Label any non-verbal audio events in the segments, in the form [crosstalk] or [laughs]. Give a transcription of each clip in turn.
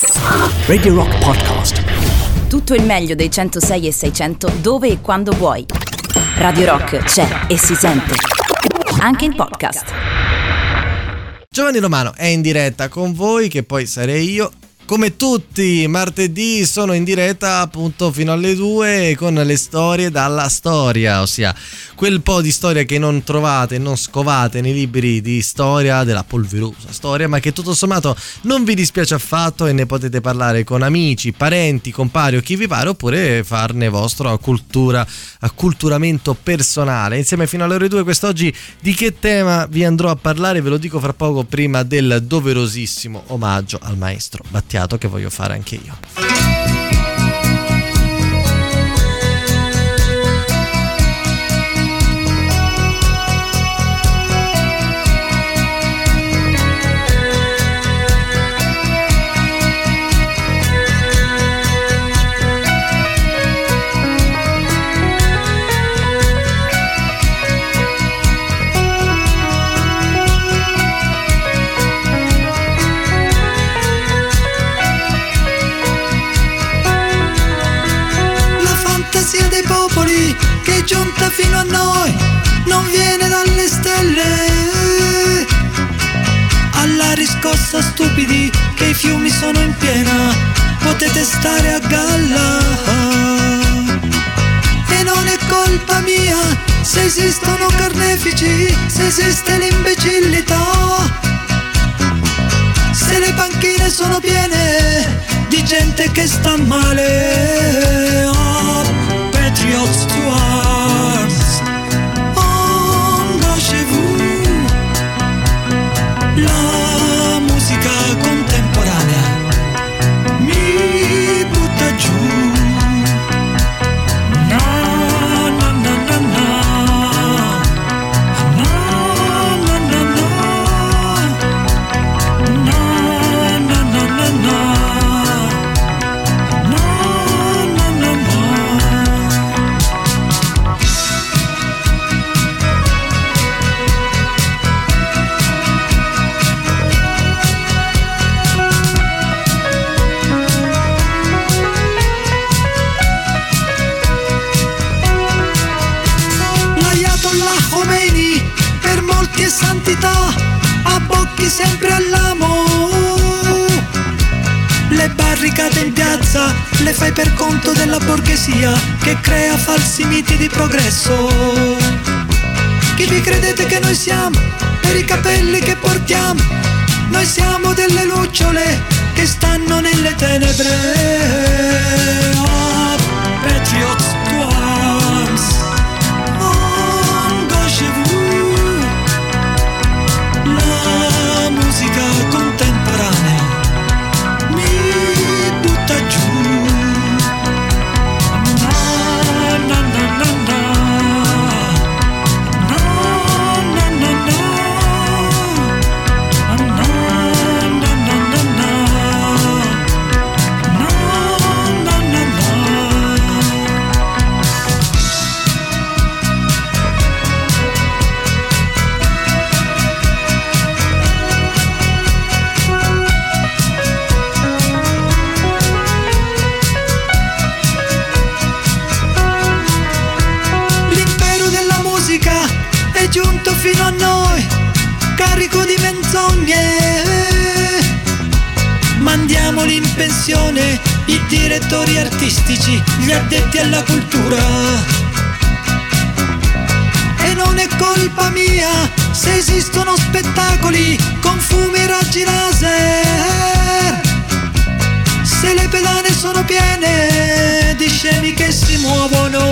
Radio Rock Podcast. Tutto il meglio dei 106 e 600 dove e quando vuoi. Radio Rock c'è e si sente. Anche in podcast. Giovanni Romano è in diretta con voi, che poi sarei io. Come tutti, martedì sono in diretta appunto fino alle 2 con le storie dalla storia, ossia quel po' di storia che non trovate, non scovate nei libri di storia della polverosa storia, ma che tutto sommato non vi dispiace affatto e ne potete parlare con amici, parenti, compari o chi vi pare, oppure farne vostro cultura, acculturamento personale. Insieme fino alle ore 2 quest'oggi di che tema vi andrò a parlare? Ve lo dico fra poco prima del doverosissimo omaggio al maestro Battiato che voglio fare anche io. Fino a noi non viene dalle stelle. Alla riscossa stupidi che i fiumi sono in piena, potete stare a galla. E non è colpa mia se esistono carnefici, se esiste l'imbecillità. Se le panchine sono piene di gente che sta male sempre all'amo. Le barricate in piazza le fai per conto della borghesia che crea falsi miti di progresso. Chi vi credete che noi siamo? Per i capelli che portiamo, noi siamo delle lucciole che stanno nelle tenebre. Piene di scemi che si muovono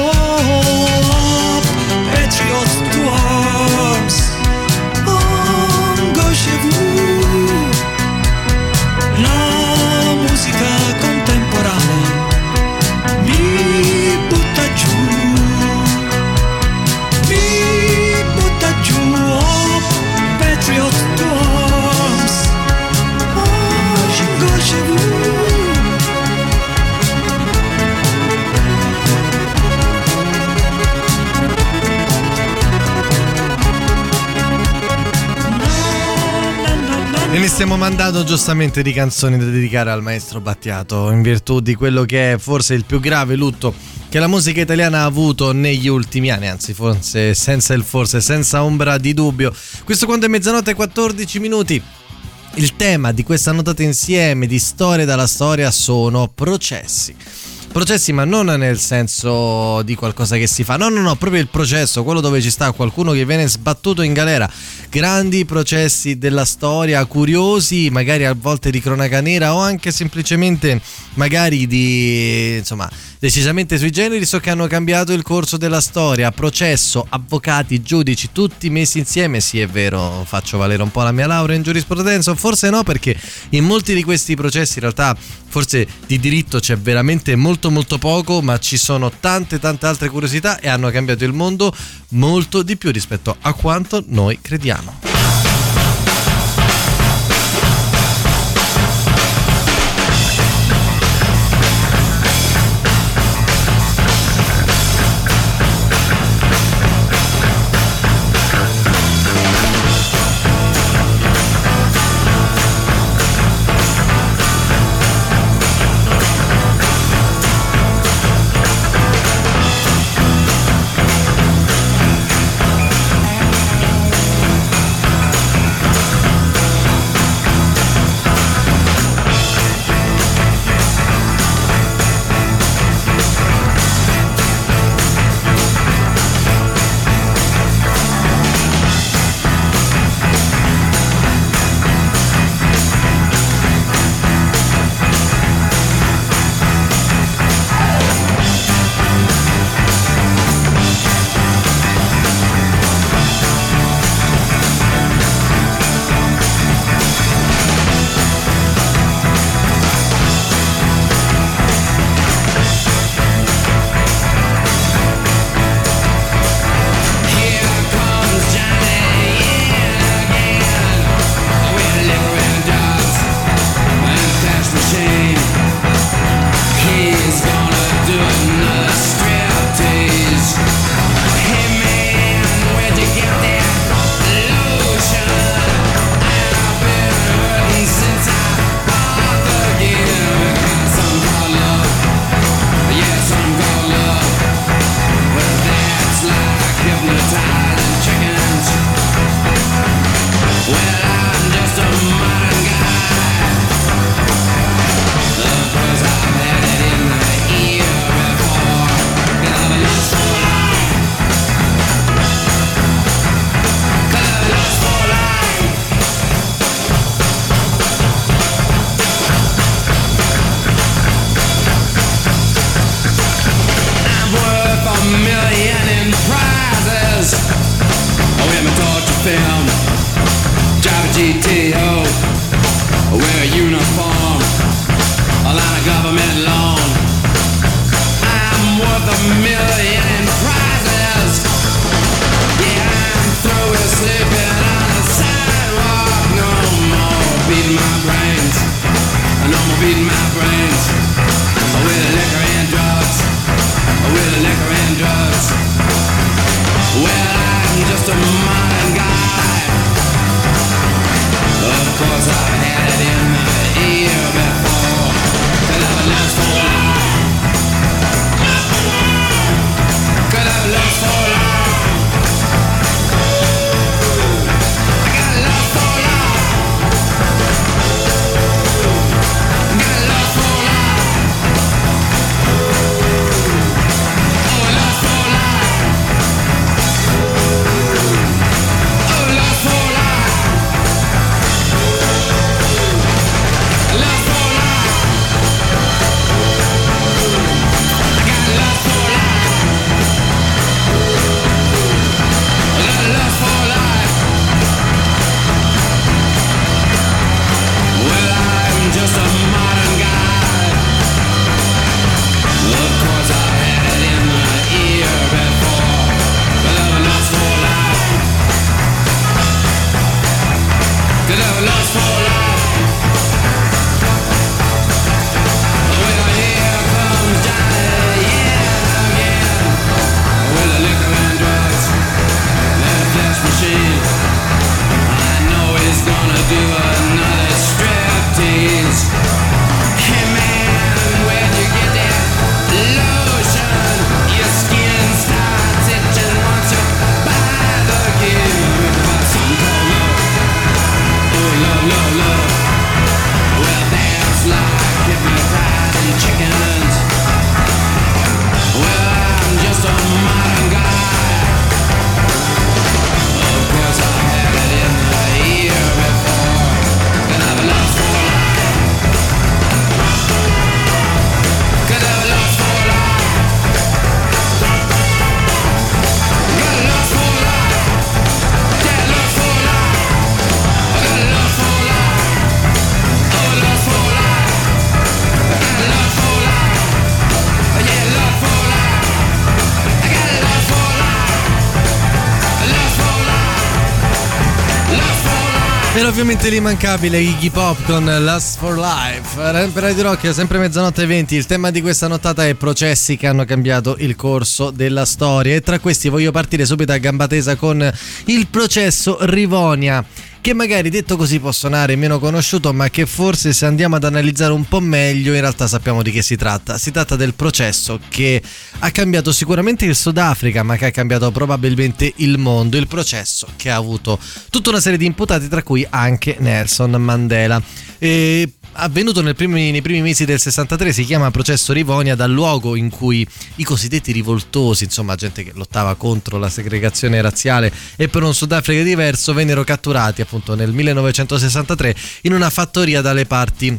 stiamo mandando giustamente di canzoni da dedicare al maestro Battiato in virtù di quello che è forse il più grave lutto che la musica italiana ha avuto negli ultimi anni, anzi forse senza il forse, senza ombra di dubbio. Questo quando è mezzanotte e 14 minuti. Il tema di questa notata insieme di storie dalla storia sono processi processi, ma non nel senso di qualcosa che si fa. No, no, no, proprio il processo, quello dove ci sta qualcuno che viene sbattuto in galera. Grandi processi della storia, curiosi, magari a volte di cronaca nera o anche semplicemente magari di insomma decisamente sui generi so che hanno cambiato il corso della storia. Processo avvocati giudici tutti messi insieme. Sì è vero faccio valere un po' la mia laurea in giurisprudenza. Forse no perché in molti di questi processi in realtà forse di diritto c'è veramente molto molto poco ma ci sono tante tante altre curiosità e hanno cambiato il mondo molto di più rispetto a quanto noi crediamo ovviamente l'immancabile Iggy Pop con Last for Life. Per Radio Rock, sempre mezzanotte e 20. Il tema di questa nottata è processi che hanno cambiato il corso della storia. E tra questi voglio partire subito a gamba tesa con il processo Rivonia che magari detto così può suonare meno conosciuto, ma che forse se andiamo ad analizzare un po' meglio in realtà sappiamo di che si tratta. Si tratta del processo che ha cambiato sicuramente il Sudafrica, ma che ha cambiato probabilmente il mondo. Il processo che ha avuto tutta una serie di imputati, tra cui anche Nelson Mandela. E avvenuto primi, nei primi mesi del 63, si chiama processo Rivonia dal luogo in cui i cosiddetti rivoltosi, insomma gente che lottava contro la segregazione razziale e per un Sudafrica diverso, vennero catturati appunto nel 1963 in una fattoria dalle parti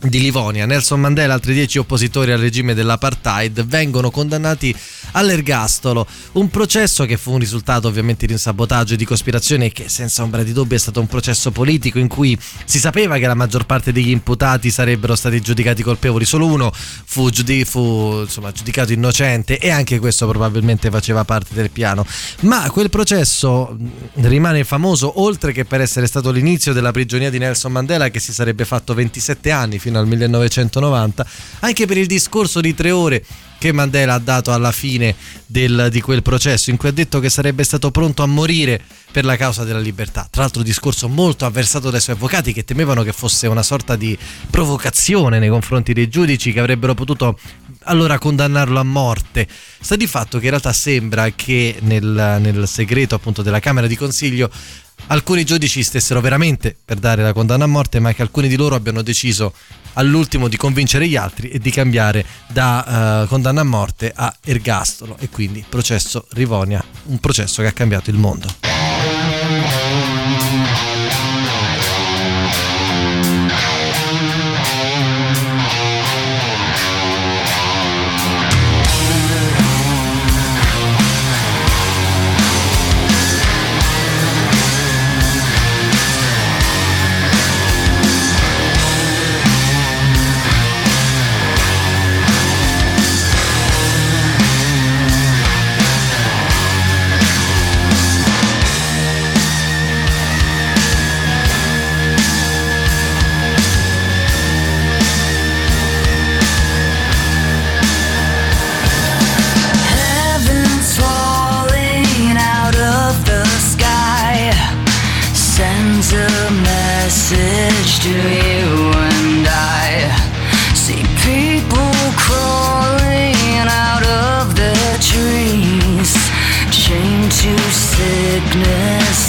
di Livonia. Nelson Mandela e altri dieci oppositori al regime dell'apartheid vengono condannati all'ergastolo. Un processo che fu un risultato ovviamente di un sabotaggio e di cospirazione che senza ombra di dubbio è stato un processo politico in cui si sapeva che la maggior parte degli imputati sarebbero stati giudicati colpevoli, solo uno fu, giudi- fu insomma, giudicato innocente e anche questo probabilmente faceva parte del piano. Ma quel processo rimane famoso oltre che per essere stato l'inizio della prigionia di Nelson Mandela che si sarebbe fatto 27 anni fino al 1990, anche per il discorso di tre ore che Mandela ha dato alla fine del, di quel processo, in cui ha detto che sarebbe stato pronto a morire per la causa della libertà. Tra l'altro discorso molto avversato dai suoi avvocati che temevano che fosse una sorta di provocazione nei confronti dei giudici che avrebbero potuto allora condannarlo a morte. Sta di fatto che in realtà sembra che nel, nel segreto appunto della Camera di Consiglio alcuni giudici stessero veramente per dare la condanna a morte, ma che alcuni di loro abbiano deciso all'ultimo di convincere gli altri e di cambiare da uh, condanna a morte a ergastolo e quindi processo Rivonia, un processo che ha cambiato il mondo.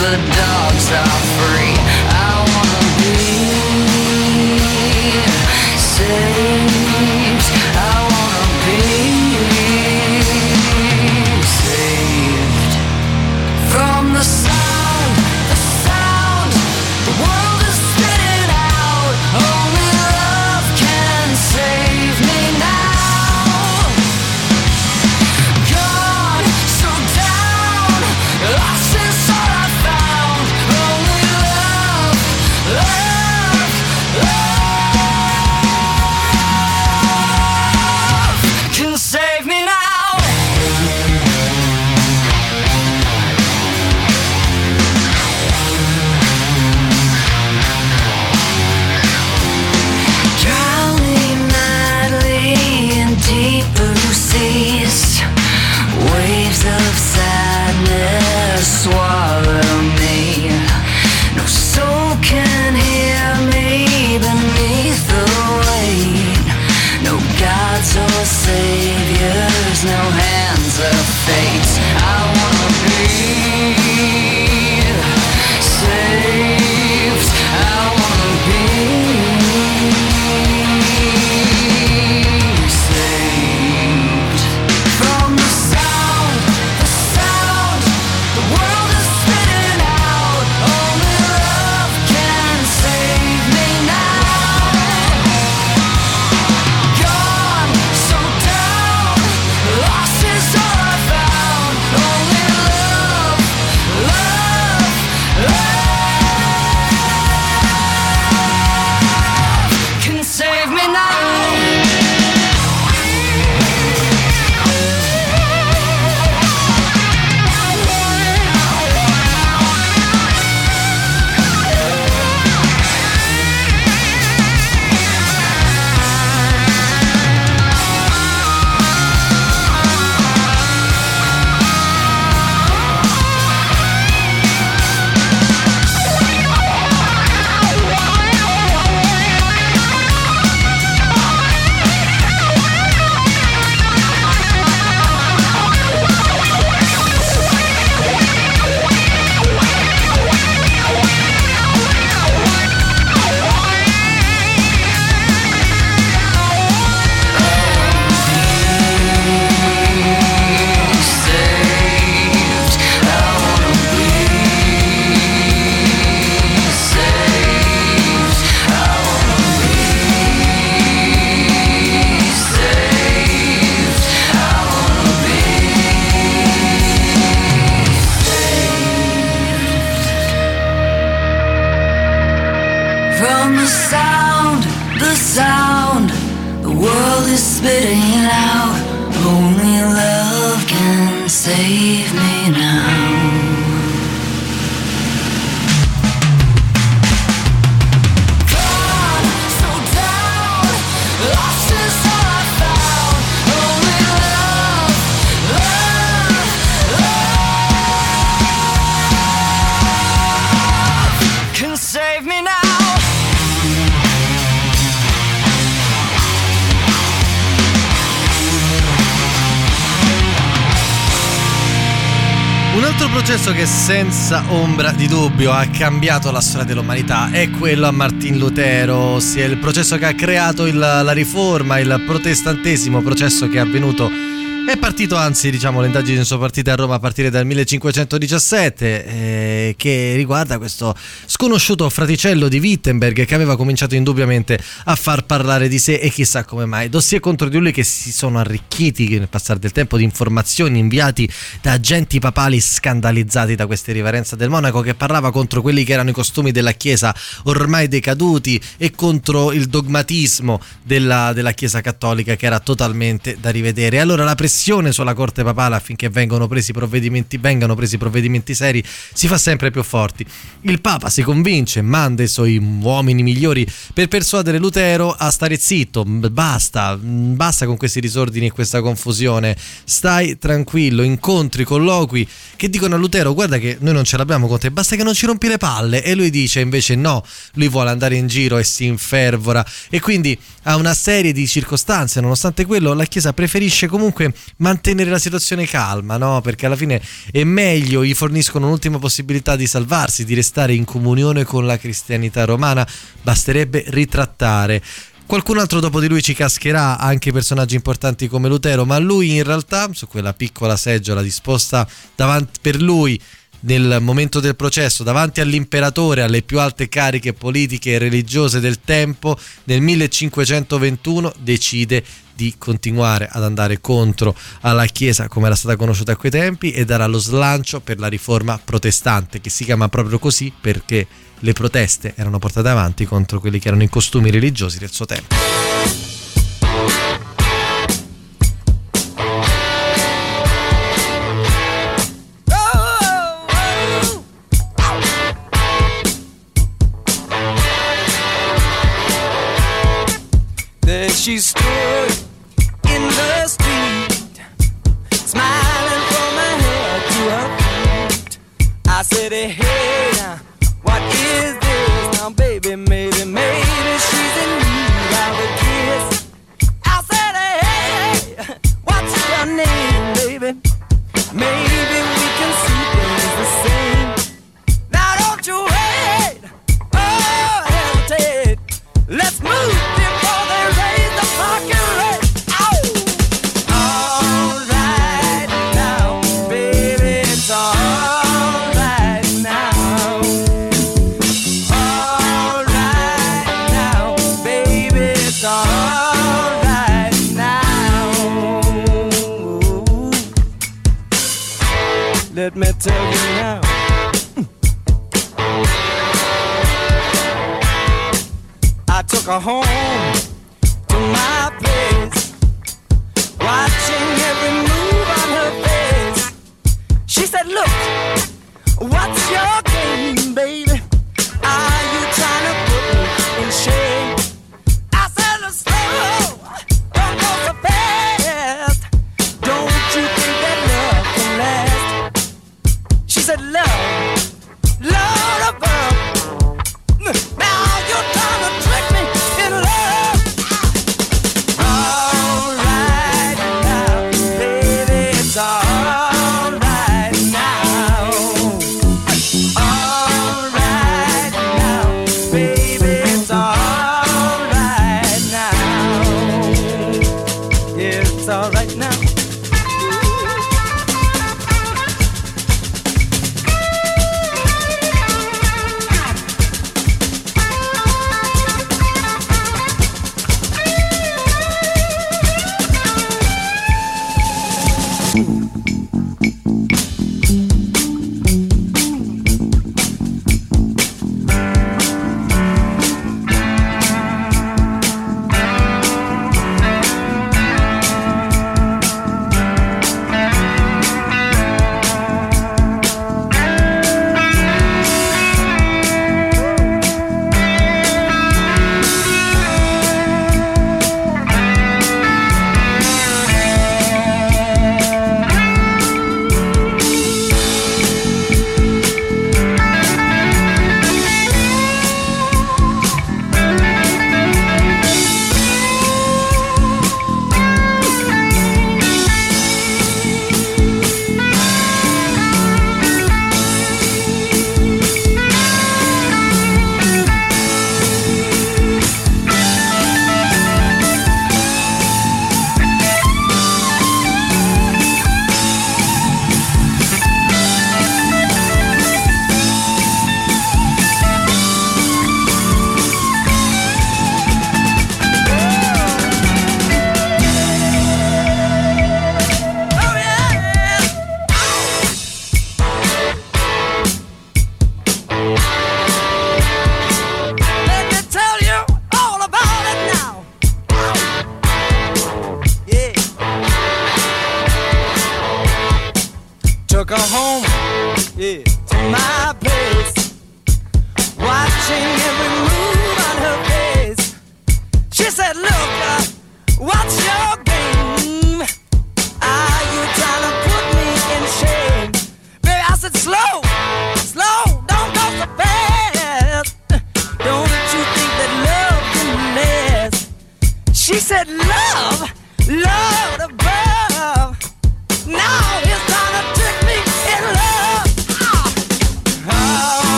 the dogs are spitting out. Only love can save me now. Processo che senza ombra di dubbio ha cambiato la storia dell'umanità è quello a Martin Lutero, ossia il processo che ha creato il, la riforma, il protestantesimo processo che è avvenuto è partito, anzi, diciamo, le indagini sono partite a Roma a partire dal 1517, eh, che riguarda questo sconosciuto fraticello di Wittenberg che aveva cominciato indubbiamente a far parlare di sé e chissà come mai. Dossier contro di lui che si sono arricchiti nel passare del tempo di informazioni inviati da agenti papali scandalizzati da questa riverenza del monaco che parlava contro quelli che erano i costumi della Chiesa ormai decaduti e contro il dogmatismo della, della Chiesa cattolica che era totalmente da rivedere. Allora la pressione pressione sulla Corte Papale affinché vengano presi provvedimenti, vengano presi provvedimenti seri si fa sempre più forti. Il Papa si convince, manda i suoi uomini migliori per persuadere Lutero a stare zitto, basta, basta con questi disordini e questa confusione, stai tranquillo, incontri, colloqui che dicono a Lutero guarda che noi non ce l'abbiamo con te, basta che non ci rompi le palle. E lui dice invece no, lui vuole andare in giro e si infervora. E quindi ha una serie di circostanze, nonostante quello la Chiesa preferisce comunque mantenere la situazione calma, no? Perché alla fine è meglio, gli forniscono un'ultima possibilità di salvarsi, di restare in comunione con la cristianità romana, basterebbe ritrattare. Qualcun altro dopo di lui ci cascherà, anche personaggi importanti come Lutero, ma lui in realtà, su quella piccola seggiola disposta davanti per lui nel momento del processo davanti all'imperatore, alle più alte cariche politiche e religiose del tempo, nel 1521 decide di continuare ad andare contro alla Chiesa come era stata conosciuta a quei tempi e darà lo slancio per la riforma protestante, che si chiama proprio così perché le proteste erano portate avanti contro quelli che erano i costumi religiosi del suo tempo. she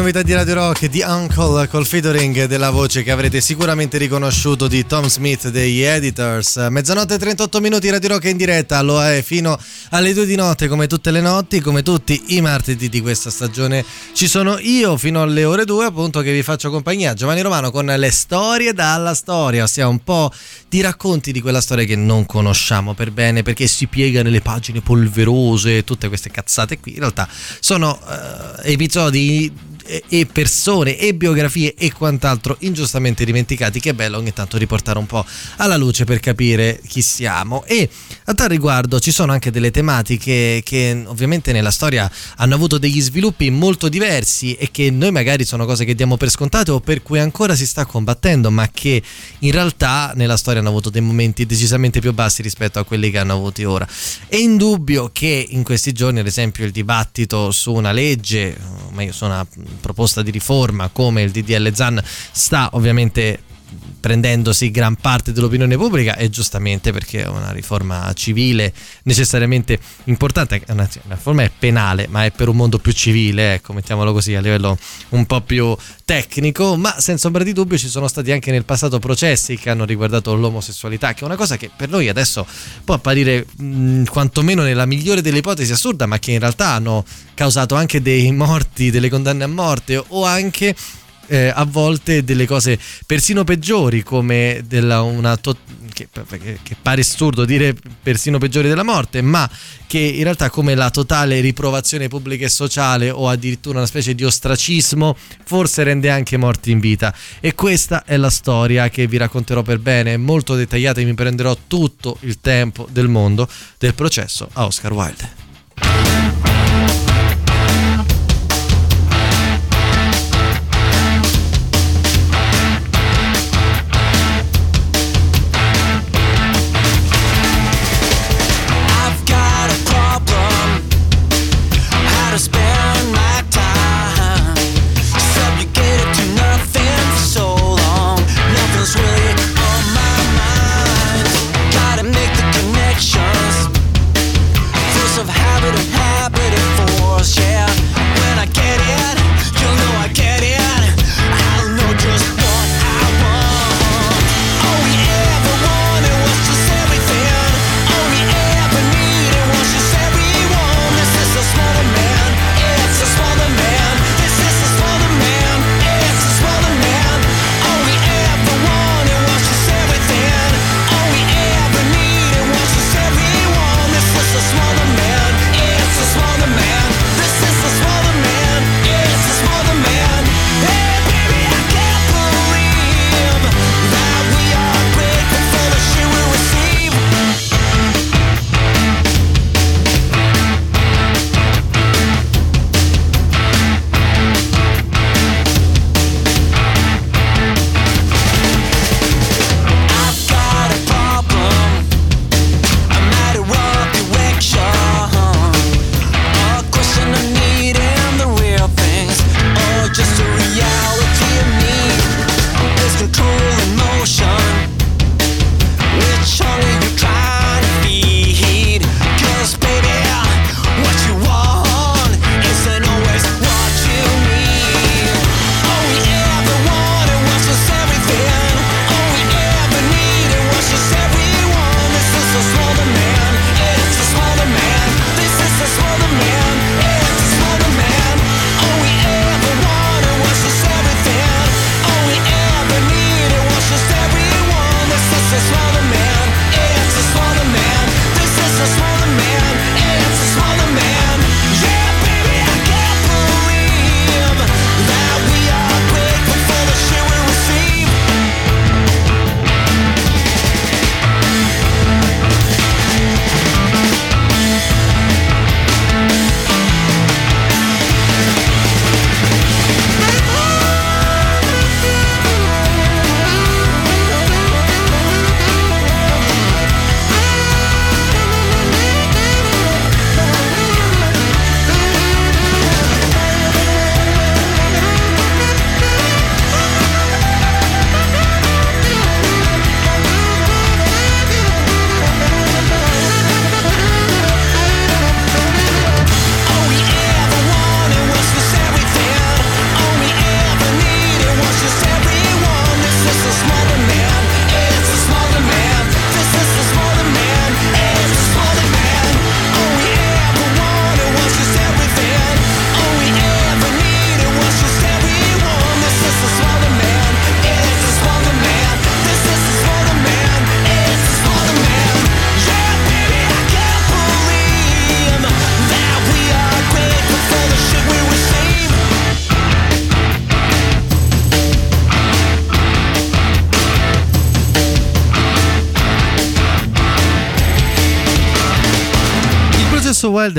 novità di Radio Rock di Uncle col featuring della voce che avrete sicuramente riconosciuto di Tom Smith degli Editors. Mezzanotte e 38 minuti Radio Rock in diretta, lo è fino alle 2 di notte come tutte le notti, come tutti i martedì di questa stagione. Ci sono io fino alle ore 2 appunto che vi faccio compagnia, Giovanni Romano con le storie dalla storia, ossia un po' di racconti di quella storia che non conosciamo per bene perché si piega nelle pagine polverose, tutte queste cazzate qui. In realtà sono episodi episodi e persone e biografie e quant'altro ingiustamente dimenticati che è bello ogni tanto riportare un po' alla luce per capire chi siamo. E a tal riguardo ci sono anche delle tematiche che ovviamente nella storia hanno avuto degli sviluppi molto diversi e che noi magari sono cose che diamo per scontate o per cui ancora si sta combattendo ma che in realtà nella storia hanno avuto dei momenti decisamente più bassi rispetto a quelli che hanno avuti ora. È indubbio che in questi giorni ad esempio il dibattito su una legge meglio su una proposta di riforma come il DDL ZAN sta ovviamente prendendosi gran parte dell'opinione pubblica e giustamente perché è una riforma civile necessariamente importante, una, una riforma è penale ma è per un mondo più civile, ecco mettiamolo così a livello un po' più tecnico, ma senza ombra di dubbio ci sono stati anche nel passato processi che hanno riguardato l'omosessualità, che è una cosa che per noi adesso può apparire mh, quantomeno nella migliore delle ipotesi assurda, ma che in realtà hanno causato anche dei morti, delle condanne a morte o anche eh, a volte delle cose persino peggiori come della, una to- che, che, pare assurdo dire persino peggiori della morte ma che in realtà come la totale riprovazione pubblica e sociale o addirittura una specie di ostracismo forse rende anche morti in vita. E questa è la storia che vi racconterò per bene molto dettagliata e mi prenderò tutto il tempo del mondo del processo a Oscar Wilde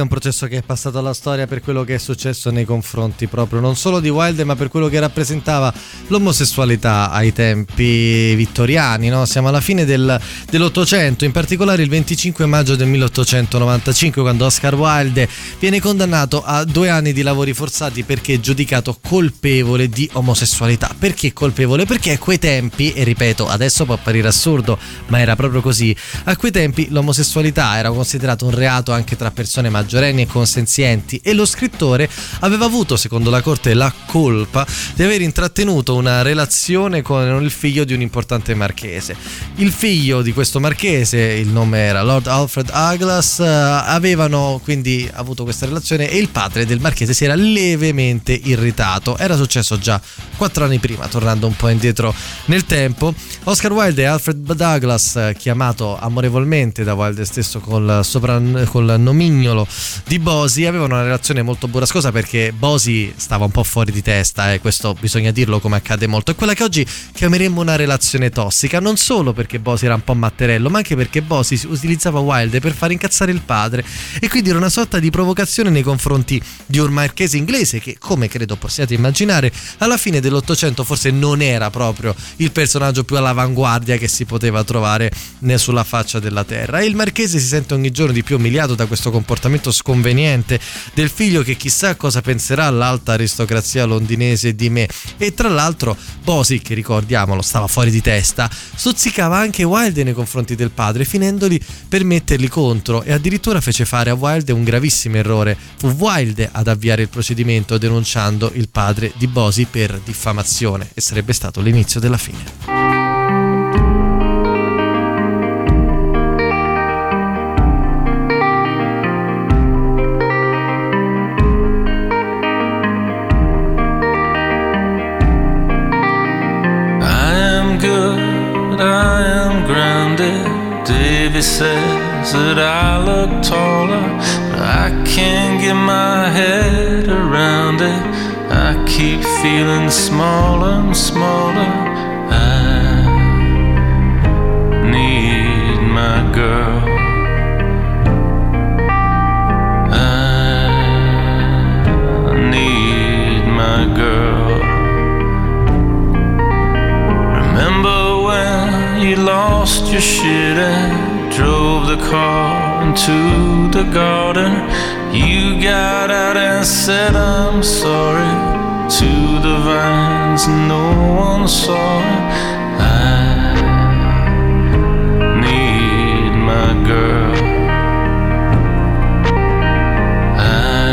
è un processo che è passato alla storia per quello che è successo nei confronti proprio non solo di Wilde ma per quello che rappresentava l'omosessualità ai tempi vittoriani. No? Siamo alla fine del, dell'Ottocento, in particolare il 25 maggio del 1895 quando Oscar Wilde viene condannato a due anni di lavori forzati perché giudicato colpevole di omosessualità. Perché colpevole? Perché a quei tempi, e ripeto adesso può apparire assurdo ma era proprio così, a quei tempi l'omosessualità era considerato un reato anche tra persone maggiorenni e consenzienti e lo scrittore aveva avuto, secondo la corte, la colpa di aver intrattenuto una relazione con il figlio di un importante marchese. Il figlio di questo marchese, il nome era Lord Alfred Douglas, eh, avevano quindi avuto questa relazione e il padre del marchese si era levemente irritato. Era successo già quattro anni prima, tornando un po' indietro nel tempo. Oscar Wilde e Alfred Douglas, eh, chiamato amorevolmente da Wilde stesso col, sopran- col nomignolo di Bosi, avevano una relazione molto burrascosa perché Bosi stava un po' fuori di testa e questo bisogna dirlo come accade molto. È quella che oggi chiameremmo una relazione tossica, non solo perché Bosi era un po' matterello, ma anche perché Bosi utilizzava Wilde per far incazzare il padre e quindi era una sorta di provocazione nei confronti di un marchese inglese che, come credo possiate immaginare, alla fine dell'Ottocento forse non era proprio il personaggio più all'avanguardia che si poteva trovare sulla faccia della terra. E il marchese si sente ogni giorno di più umiliato da questo comportamento sconveniente del figlio che chissà cosa penserà l'alta aristocrazia londinese di me. E tra l'altro Bosi, che ricordiamolo, stava fuori di testa, stuzzicava anche Wilde nei confronti del padre, finendoli per metterli contro e addirittura fece fare a Wilde un gravissimo errore. Fu Wilde ad avviare il procedimento denunciando il padre di Bosi per diffamazione e sarebbe stato l'inizio della fine. He says that I look taller, but I can't get my head around it. I keep feeling smaller and smaller. I need my girl. I need my girl. Remember when you lost your shit and drove the car into the garden. You got out and said, I'm sorry to the vines, no one saw it. I need my girl. I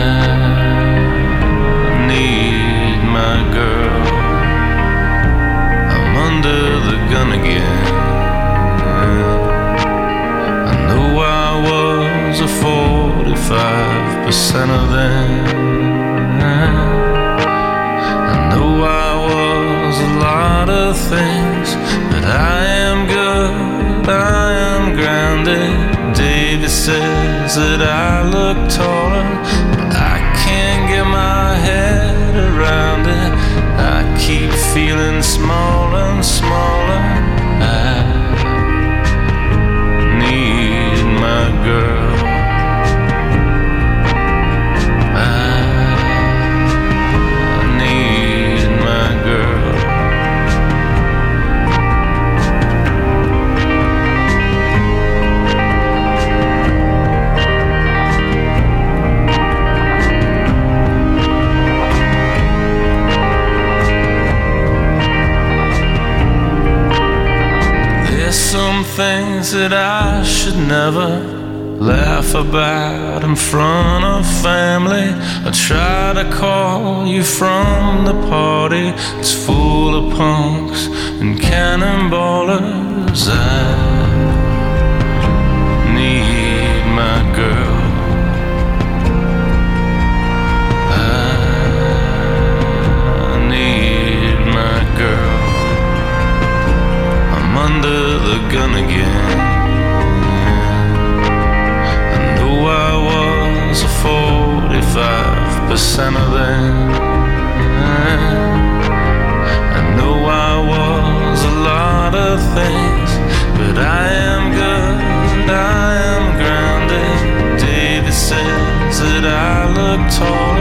need my girl. I'm under the gun again. Forty-five percent of them. I know I was a lot of things, but I am good, I am grounded. David says that I look taller, but I can't get my head around it. I keep feeling smaller and smaller. Things that I should never laugh about in front of family. I try to call you from the party, it's full of punks and cannonballers. I the gun again. I knew I was a 45% of them. I knew I was a lot of things, but I am good, I am grounded. David says that I look tall.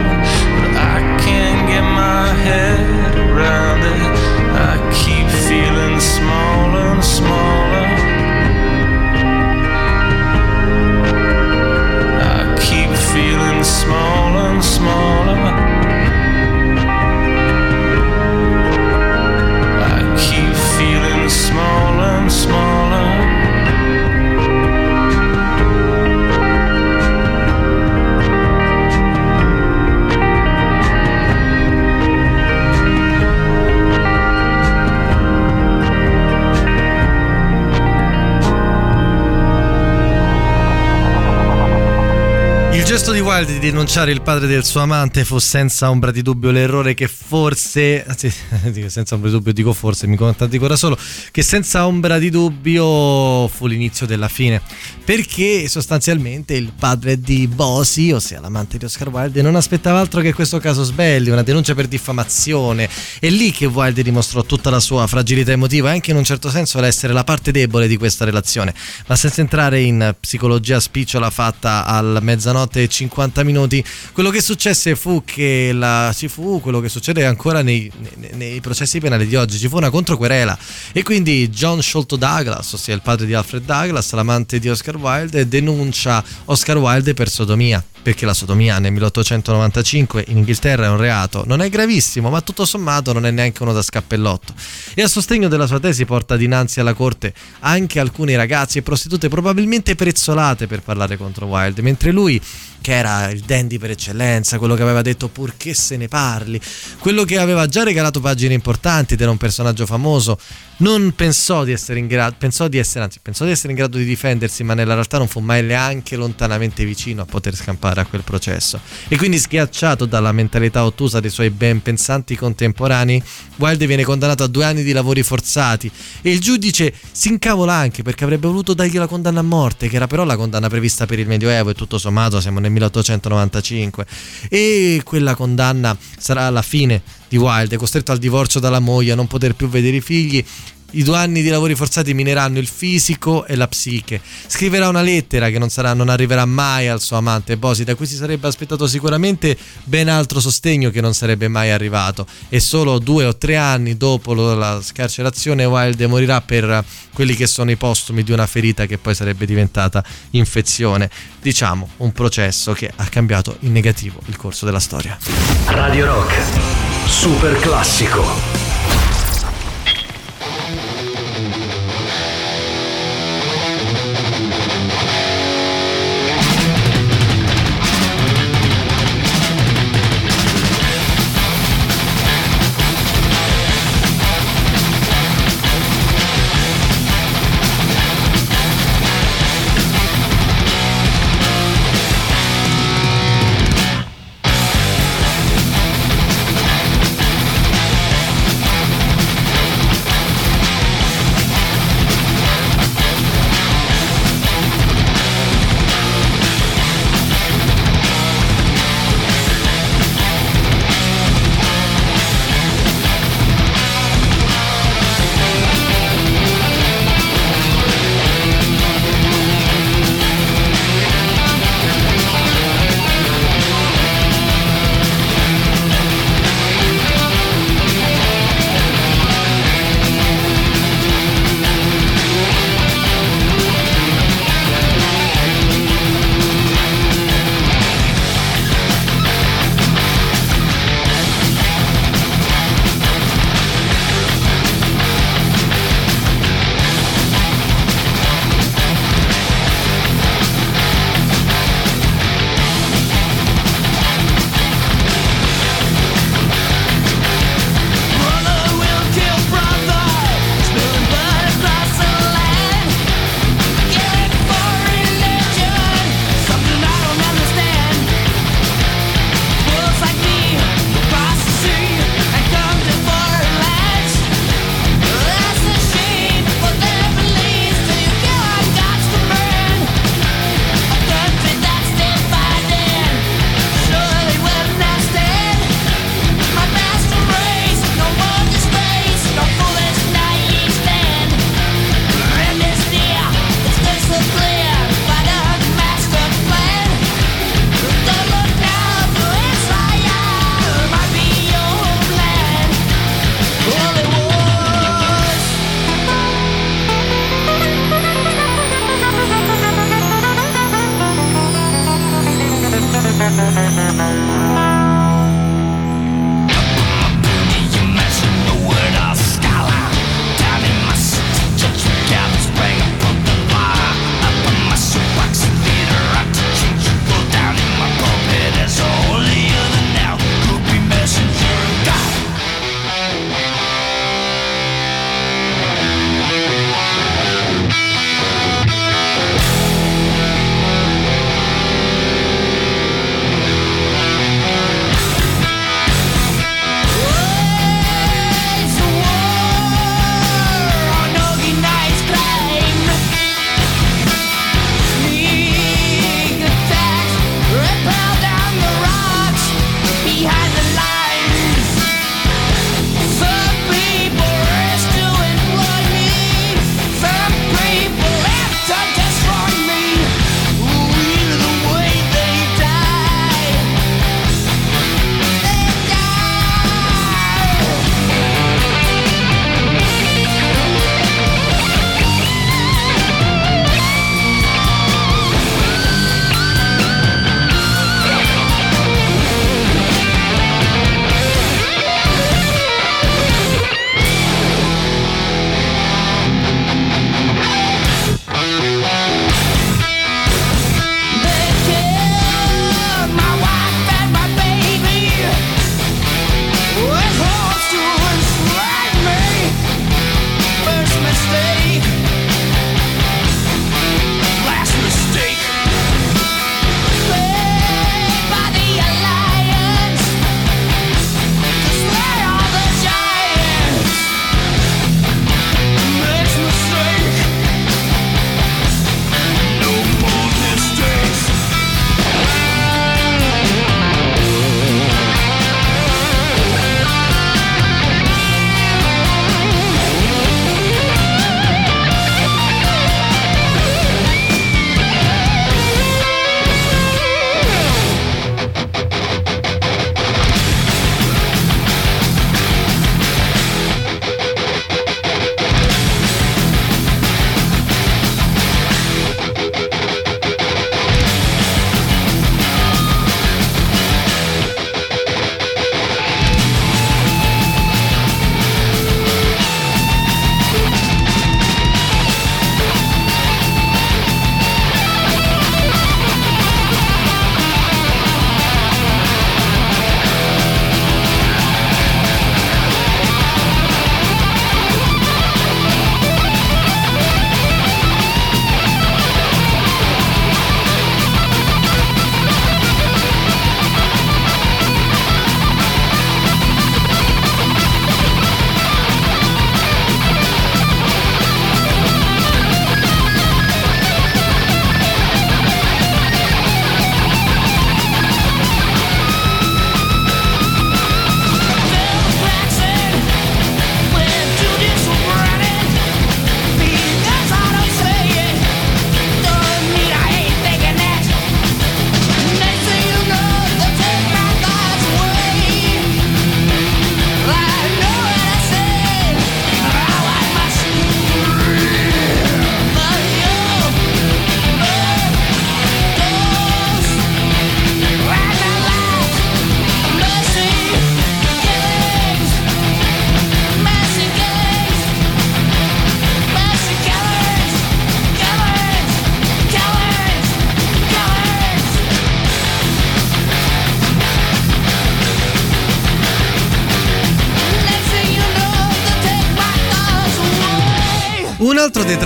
Gesto di Wilde di denunciare il padre del suo amante fu senza ombra di dubbio l'errore che forse, anzi [laughs] senza ombra di dubbio dico forse, mi contraddico ora solo, che senza ombra di dubbio fu l'inizio della fine, perché sostanzialmente il padre di Bosi, ossia l'amante di Oscar Wilde, non aspettava altro che questo caso sbelli, una denuncia per diffamazione. È lì che Wilde dimostrò tutta la sua fragilità emotiva e anche in un certo senso l'essere la parte debole di questa relazione, ma senza entrare in psicologia spicciola fatta al mezzanotte e 50 minuti. Quello che successe fu che la, ci fu quello che succede ancora nei, nei, nei processi penali di oggi, ci fu una controquerela. E quindi John Sholto Douglas, ossia il padre di Alfred Douglas, l'amante di Oscar Wilde, denuncia Oscar Wilde per sodomia perché la sodomia nel 1895 in Inghilterra è un reato, non è gravissimo, ma tutto sommato non è neanche uno da scappellotto. E a sostegno della sua tesi porta dinanzi alla corte anche alcuni ragazzi e prostitute probabilmente prezzolate per parlare contro Wilde, mentre lui che era il dandy per eccellenza, quello che aveva detto purché se ne parli, quello che aveva già regalato pagine importanti ed era un personaggio famoso, non pensò di essere in grado, pensò di essere, anzi, pensò di essere in grado di difendersi, ma nella realtà non fu mai neanche lontanamente vicino a poter scampare a quel processo. E quindi schiacciato dalla mentalità ottusa dei suoi ben pensanti contemporanei, Wilde viene condannato a due anni di lavori forzati e il giudice si incavola anche perché avrebbe voluto dargli la condanna a morte, che era però la condanna prevista per il Medioevo e tutto sommato siamo nel 1895 e quella condanna sarà la fine di Wilde, costretto al divorzio dalla moglie, a non poter più vedere i figli. I due anni di lavori forzati mineranno il fisico e la psiche. Scriverà una lettera che non, sarà, non arriverà mai al suo amante Bosi, da cui si sarebbe aspettato sicuramente ben altro sostegno che non sarebbe mai arrivato. E solo due o tre anni dopo la scarcerazione, Wilde morirà per quelli che sono i postumi di una ferita che poi sarebbe diventata infezione. Diciamo un processo che ha cambiato in negativo il corso della storia. Radio Rock, super classico.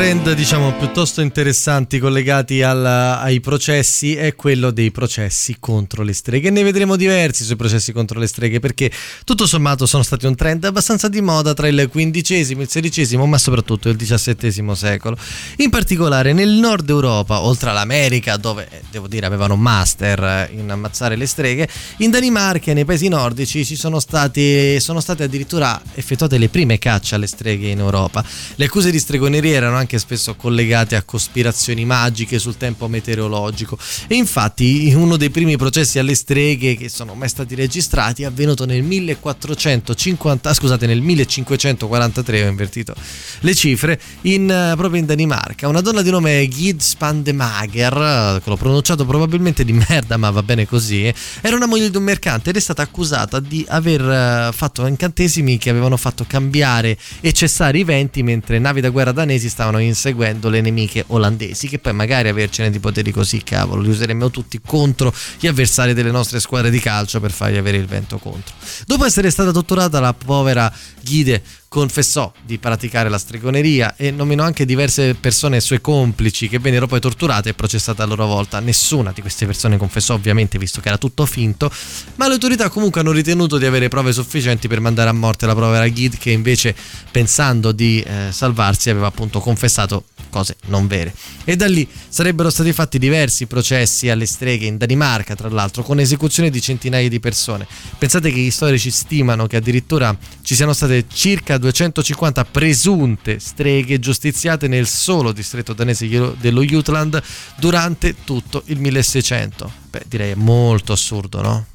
Trend, diciamo, piuttosto interessanti collegati al- ai processi è quello dei processi contro le streghe. Ne vedremo diversi sui processi contro le streghe perché tutto sommato sono stati un trend abbastanza di moda tra il XV, il XVI, ma soprattutto il XVII secolo. In particolare nel nord Europa, oltre all'America, dove eh, devo dire avevano master in ammazzare le streghe, in Danimarca e nei paesi nordici ci sono, stati, sono state addirittura effettuate le prime cacce alle streghe in Europa. Le accuse di stregoneria erano anche spesso collegate a cospirazioni magiche sul tempo meteorologico. E infatti uno dei primi processi alle streghe che sono mai stati registrati è avvenuto nel 1450 scusate nel 1543 ho invertito le cifre in, eh, proprio in Danimarca. Una donna di nome Gid Spandemager l'ho pronunciato probabilmente di merda ma va bene così eh, era una moglie di un mercante ed è stata accusata di aver eh, fatto incantesimi che avevano fatto cambiare e cessare i venti mentre navi da guerra danesi stavano inseguendo le nemiche olandesi che poi magari avercene di poteri così cavolo li useremmo tutti contro gli avversari delle nostre squadre di calcio per fargli avere il vento contro. Dopo essere stata torturata la povera Ghide confessò di praticare la stregoneria e nominò anche diverse persone sue complici che vennero poi torturate e processate a loro volta. Nessuna di queste persone confessò ovviamente visto che era tutto finto, ma le autorità comunque hanno ritenuto di avere prove sufficienti per mandare a morte la povera Gid che invece pensando di eh, salvarsi aveva appunto confessato cose non vere. E da lì sarebbero stati fatti diversi processi alle streghe in Danimarca, tra l'altro, con esecuzione di centinaia di persone. Pensate che gli storici stimano che addirittura ci siano state circa 250 presunte streghe giustiziate nel solo distretto danese dello Jutland durante tutto il 1600. Beh, direi molto assurdo, no?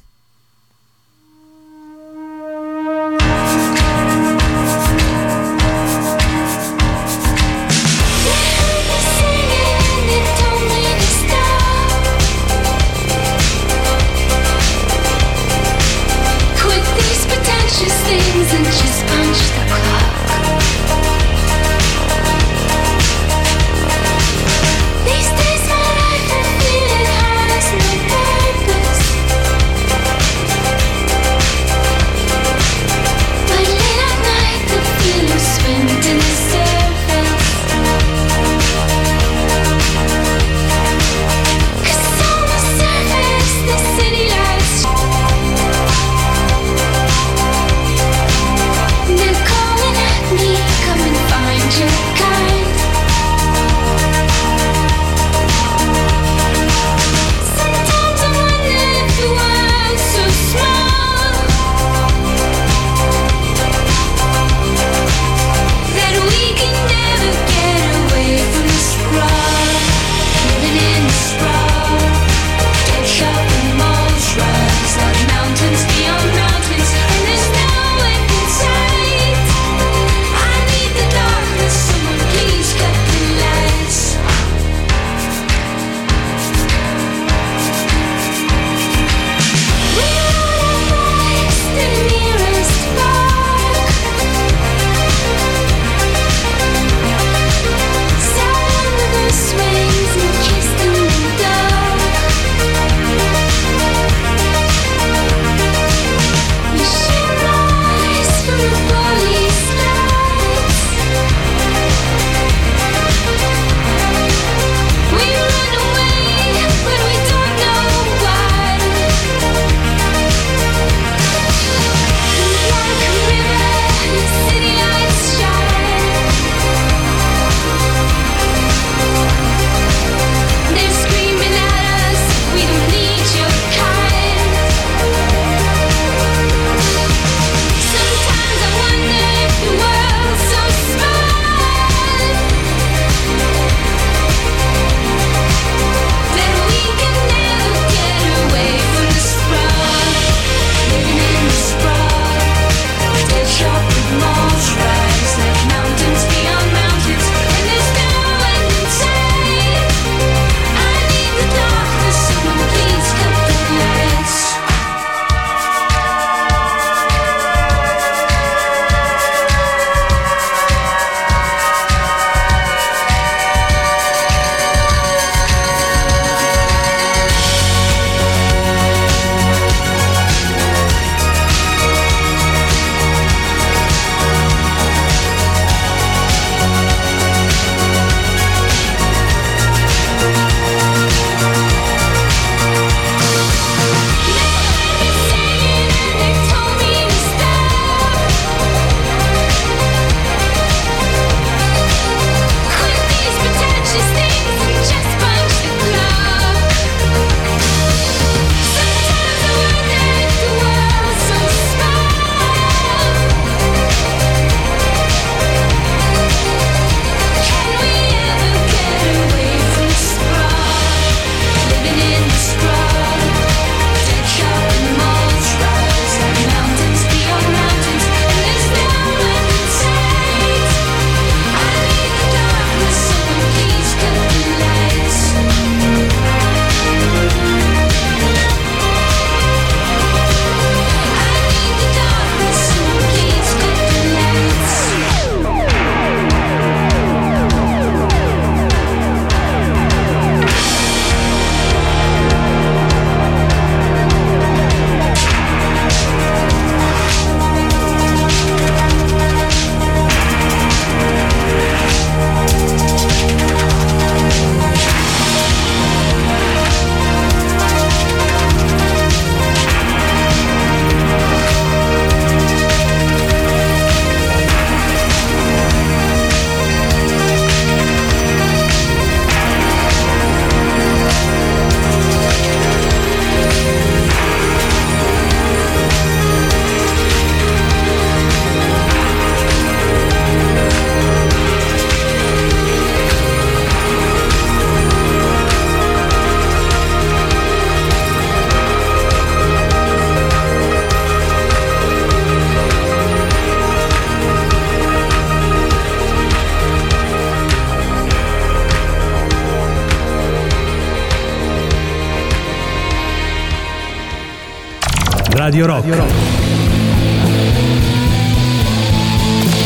Radio Rock. Radio Rock.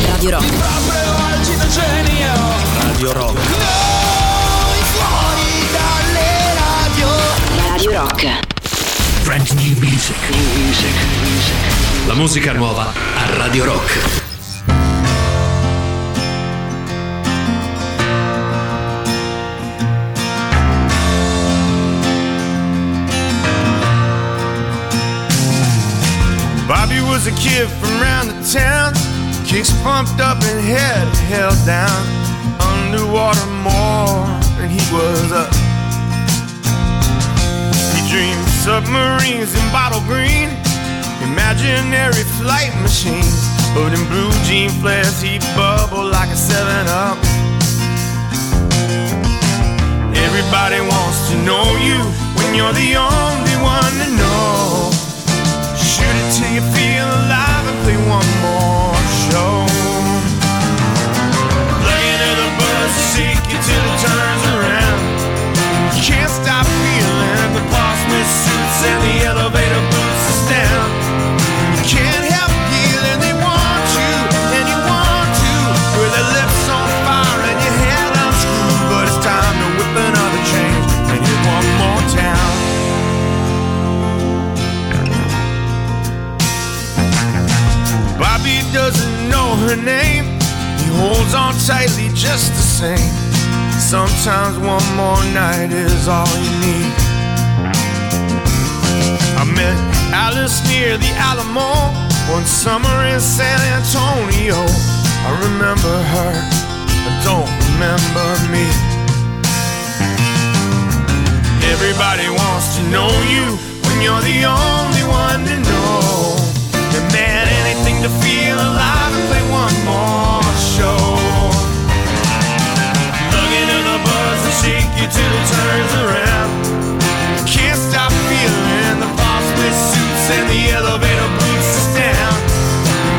Radio Rock. Radio Rock. Brand new music. music. La musica nuova a Radio Rock. Kid from round the town, kicks pumped up and head held down. Underwater more than he was up. He dreamed submarines in bottle green, imaginary flight machines. But in blue jean flares, he bubbled like a 7 Up. Everybody wants to know you when you're the only one to know. Till you feel alive and play one more show. Play into the buzz, shake it till it turns around. You can't stop feeling the boss suits and the elevator boots us down. You can't tightly just the same. Sometimes one more night is all you need. I met Alice near the Alamo one summer in San Antonio. I remember her, I don't remember me. Everybody wants to know you when you're the only one to know. And man, anything to feel alive and play one more shake you till it turns around. Can't stop feeling the boss with suits and the elevator boots us down.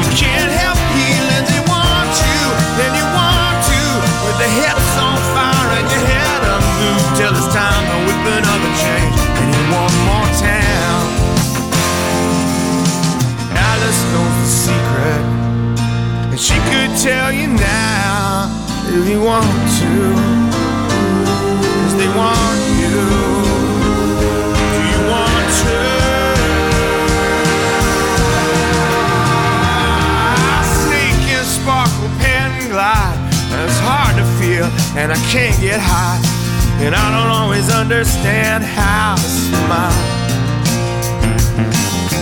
You can't help feeling they want you, and you want to. With the hips on fire and your head unglued till it's time to whip another change and hit one more town. Alice knows the secret, and she could tell you now if you want to. And glide. It's hard to feel and I can't get high. And I don't always understand how to smile.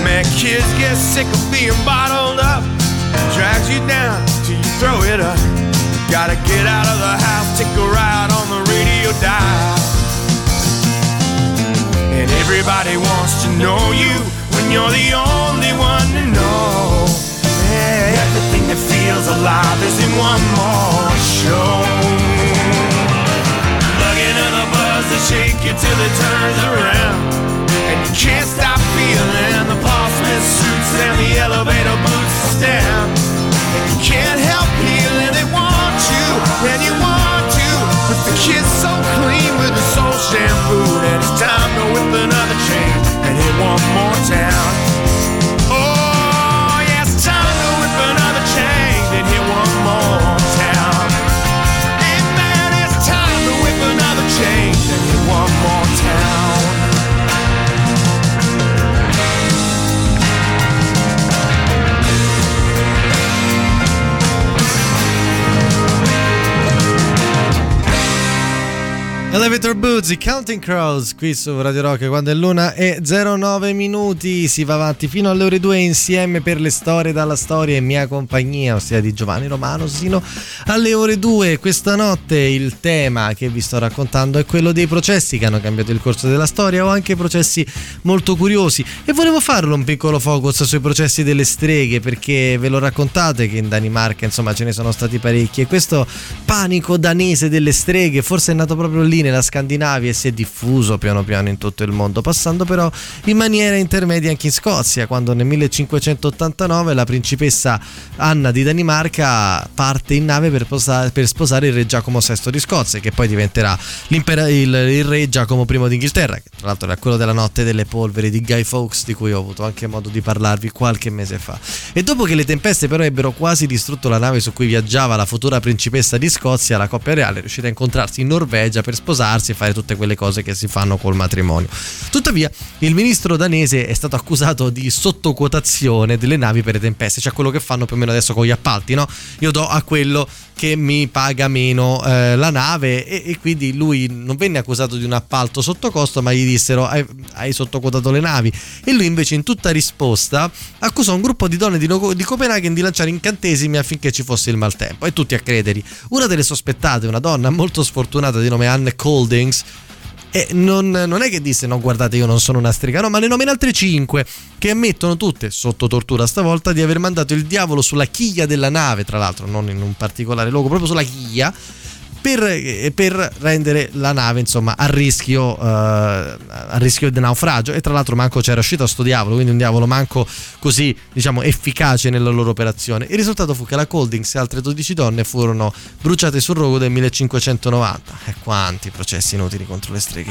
Man, kids get sick of being bottled up. Drags you down till you throw it up. Gotta get out of the house, take a ride on the radio dial. And everybody wants to know you when you're the only one to know. Yeah, everything that feels alive is in one more show. Plug into the buzz and shake it till it turns around. And you can't stop feeling the pulse with suits and the elevator boots down. And you can't help you, and you want to. But the kid's so clean with the soul shampoo, and it's time to whip another chain and hit one more town. Elevator Boots, i Counting Crows qui su Radio Rock quando è l'una e 09 minuti. Si va avanti fino alle ore 2 insieme per le storie dalla storia in mia compagnia ossia di Giovanni Romano sino alle ore 2 questa notte il tema che vi sto raccontando è quello dei processi che hanno cambiato il corso della storia o anche processi molto curiosi. E volevo farlo un piccolo focus sui processi delle streghe perché ve lo raccontate che in Danimarca insomma ce ne sono stati parecchi. E questo panico danese delle streghe forse è nato proprio lì nella Scandinavia e si è diffuso piano piano in tutto il mondo, passando però in maniera intermedia anche in Scozia, quando nel 1589 la principessa Anna di Danimarca parte in nave per, posa- per sposare il re Giacomo VI di Scozia, che poi diventerà il, il, re Giacomo I d'Inghilterra, che tra l'altro era quello della notte delle polveri di Guy Fawkes, di cui ho avuto anche modo di parlarvi qualche mese fa. E dopo che le tempeste però ebbero quasi distrutto la nave su cui viaggiava la futura principessa di Scozia, la coppia reale è riuscita a incontrarsi in Norvegia per sposarsi e fare tutte quelle cose che si fanno col matrimonio. Tuttavia, il ministro danese è stato accusato di sottoquotazione delle navi per le tempeste, cioè quello che fanno più o meno adesso con gli appalti, no? Io do a quello che mi paga meno eh, la nave e, e, quindi lui non venne accusato di un appalto sotto costo ma gli dissero hai, hai sottoquotato le navi e lui invece in tutta risposta accusò un gruppo di donne di, di Copenaghen di lanciare incantesimi affinché ci fosse il maltempo e tutti a credere una delle sospettate una donna molto sfortunata di nome Anne Coldings e non, non, è che disse no guardate io non sono una strega, no ma ne nomina altre 5 che ammettono tutte, sotto tortura stavolta, di aver mandato il diavolo sulla chiglia della nave, tra l'altro non in un particolare luogo, proprio sulla chiglia per, eh, per, rendere la nave insomma a rischio, uh, a rischio di naufragio. E tra l'altro manco c'era uscito sto diavolo quindi un diavolo manco così diciamo efficace nella loro operazione. Il risultato fu che la Coldings e altre 12 donne furono bruciate sul rogo del 1590 e quanti processi inutili contro le streghe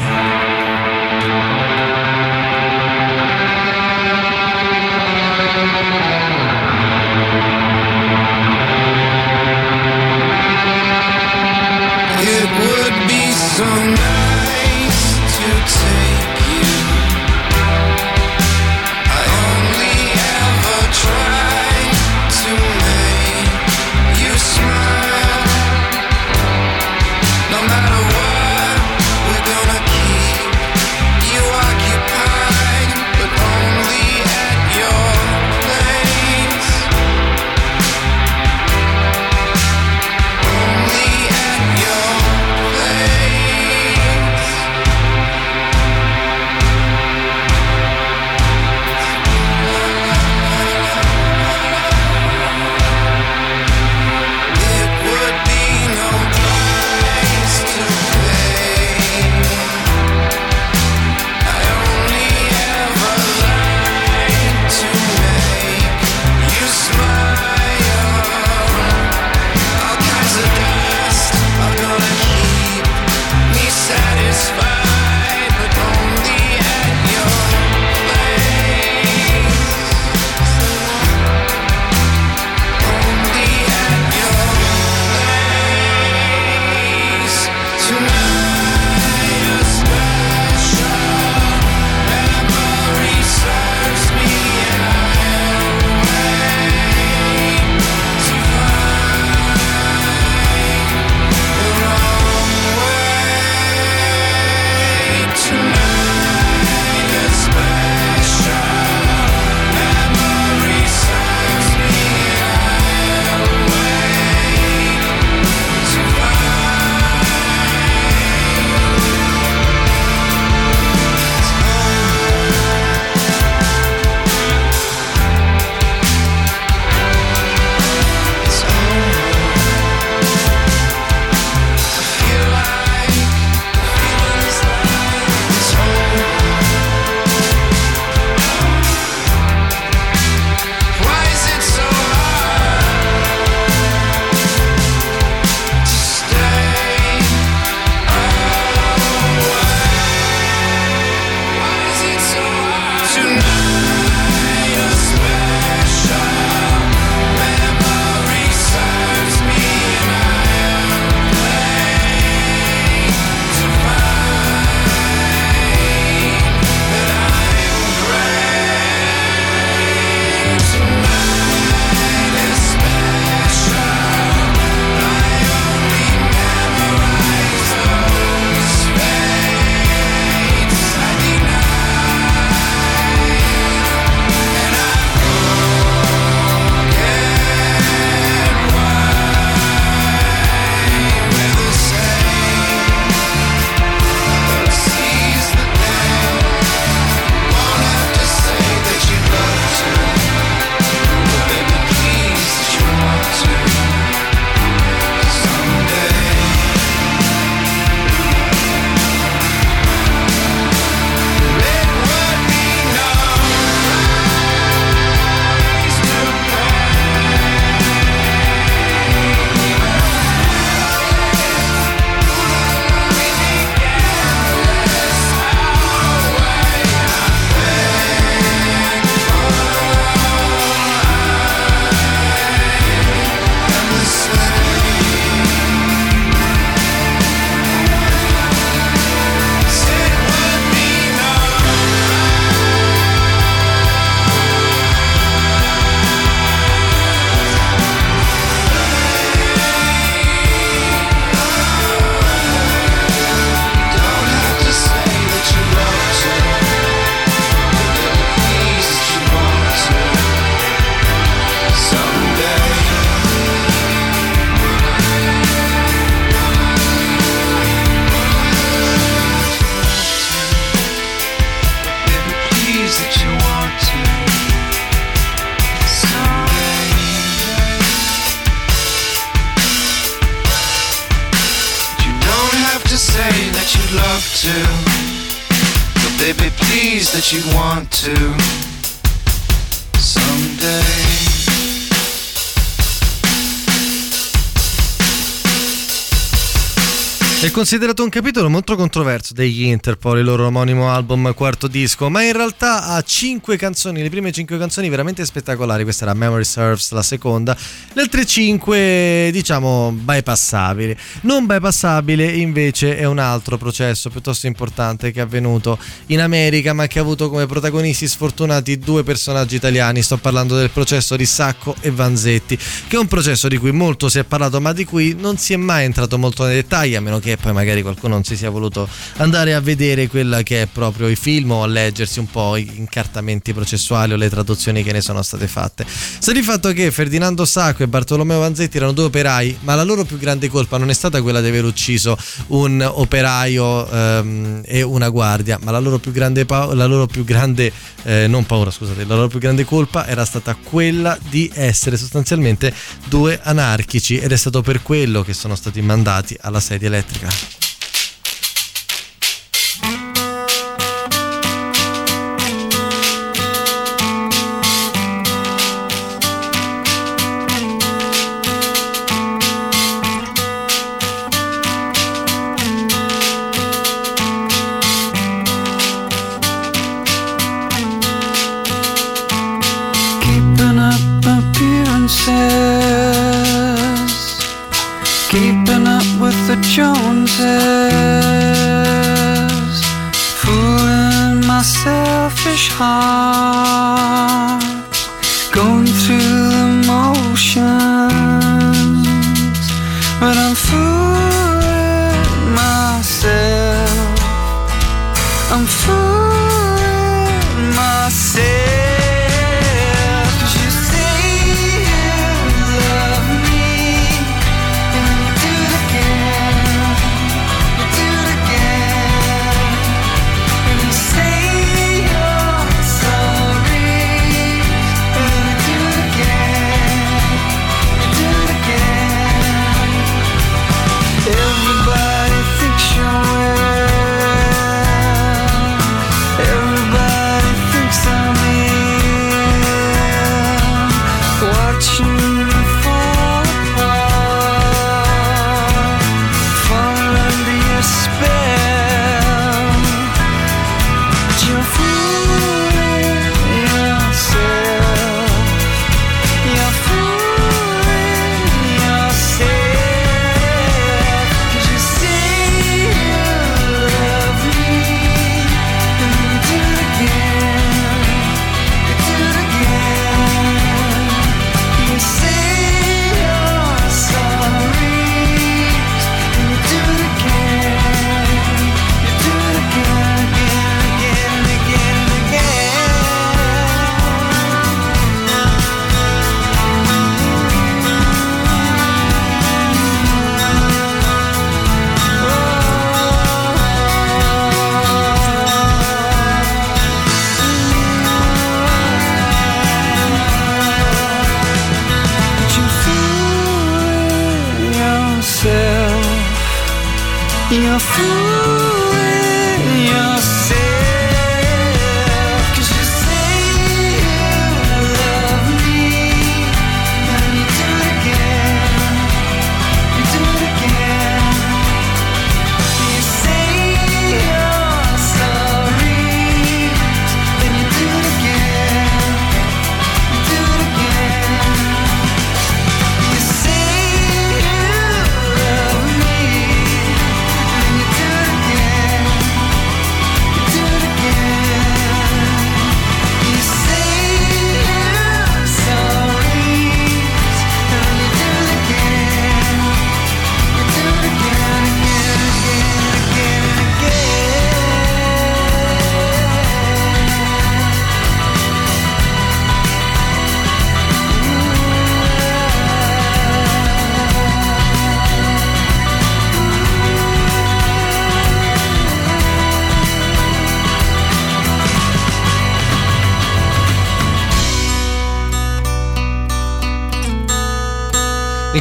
considerato un capitolo molto controverso degli Interpol, il loro omonimo album quarto disco, ma in realtà ha cinque canzoni, le prime cinque canzoni veramente spettacolari, questa era Memory Serves, la seconda, le altre cinque diciamo bypassabili. Non bypassabile invece è un altro processo piuttosto importante che è avvenuto in America ma che ha avuto come protagonisti sfortunati due personaggi italiani, sto parlando del processo di Sacco e Vanzetti, che è un processo di cui molto si è parlato ma di cui non si è mai entrato molto nei dettagli a meno che poi magari qualcuno non si sia voluto andare a vedere quella che è proprio i film o a leggersi un po' i incartamenti processuali o le traduzioni che ne sono state fatte. Sta di fatto che Ferdinando Sacco e Bartolomeo Vanzetti erano due operai, ma la loro più grande colpa non è stata quella di aver ucciso un operaio ehm, e una guardia, ma la loro più grande, pa- la loro più grande eh, non paura, scusate, la loro più grande colpa era stata quella di essere sostanzialmente due anarchici ed è stato per quello che sono stati mandati alla sedia elettrica.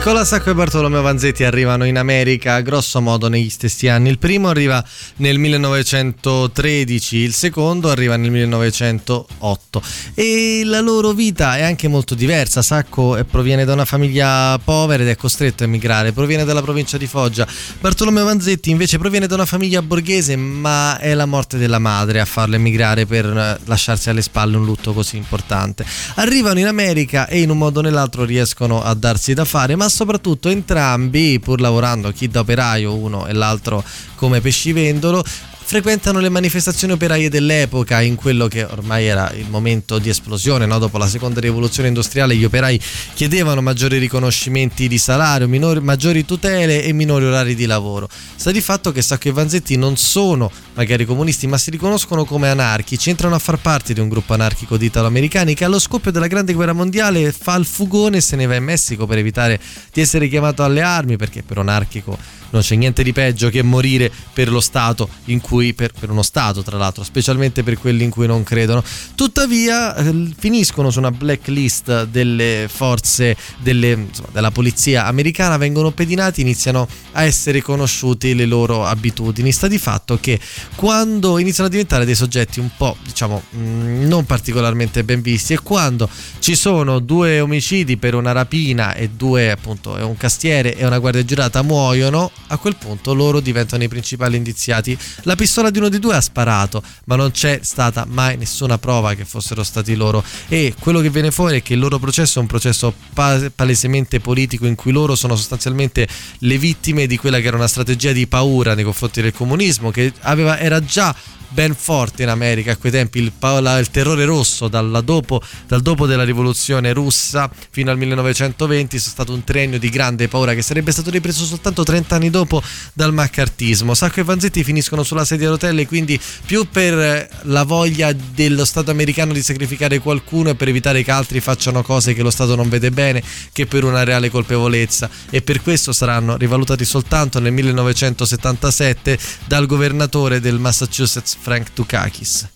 Nicola Sacco e Bartolomeo Vanzetti arrivano in America grosso modo negli stessi anni. Il primo arriva nel 1913, il secondo arriva nel 1908 e la loro vita è anche molto diversa. Sacco proviene da una famiglia povera ed è costretto a emigrare, proviene dalla provincia di Foggia. Bartolomeo Vanzetti invece proviene da una famiglia borghese, ma è la morte della madre a farlo emigrare per eh, lasciarsi alle spalle un lutto così importante. Arrivano in America e in un modo o nell'altro riescono a darsi da fare, ma soprattutto entrambi, pur lavorando chi da operaio uno e l'altro come pescivendolo, frequentano le manifestazioni operaie dell'epoca in quello che ormai era il momento di esplosione, no? dopo la seconda rivoluzione industriale gli operai chiedevano maggiori riconoscimenti di salario, minori, maggiori tutele e minori orari di lavoro. Sta di fatto che Sacco e Vanzetti non sono magari comunisti ma si riconoscono come anarchici, entrano a far parte di un gruppo anarchico di italo-americani che allo scoppio della grande guerra mondiale fa il fugone e se ne va in Messico per evitare di essere chiamato alle armi perché per anarchico non c'è niente di peggio che morire per lo Stato in cui, per, per uno Stato tra l'altro, specialmente per quelli in cui non credono. Tuttavia eh, finiscono su una blacklist delle forze delle, insomma, della polizia americana, vengono pedinati, iniziano a essere conosciuti le loro abitudini. Sta di fatto che quando iniziano a diventare dei soggetti un po', diciamo, mh, non particolarmente ben visti e quando ci sono due omicidi per una rapina e due, appunto, un castiere e una guardia giurata muoiono, a quel punto loro diventano i principali indiziati. La pistola di uno dei due ha sparato, ma non c'è stata mai nessuna prova che fossero stati loro. E quello che viene fuori è che il loro processo è un processo pa- palesemente politico in cui loro sono sostanzialmente le vittime di quella che era una strategia di paura nei confronti del comunismo, che aveva, era già ben forte in America a quei tempi il, il terrore rosso dopo, dal dopo della rivoluzione russa fino al 1920 è stato un triennio di grande paura che sarebbe stato ripreso soltanto 30 anni dopo dal maccartismo Sacco e Vanzetti finiscono sulla sedia a rotelle quindi più per eh, la voglia dello Stato americano di sacrificare qualcuno e per evitare che altri facciano cose che lo Stato non vede bene che per una reale colpevolezza e per questo saranno rivalutati soltanto nel 1977 dal governatore del Massachusetts Frank Dukakis.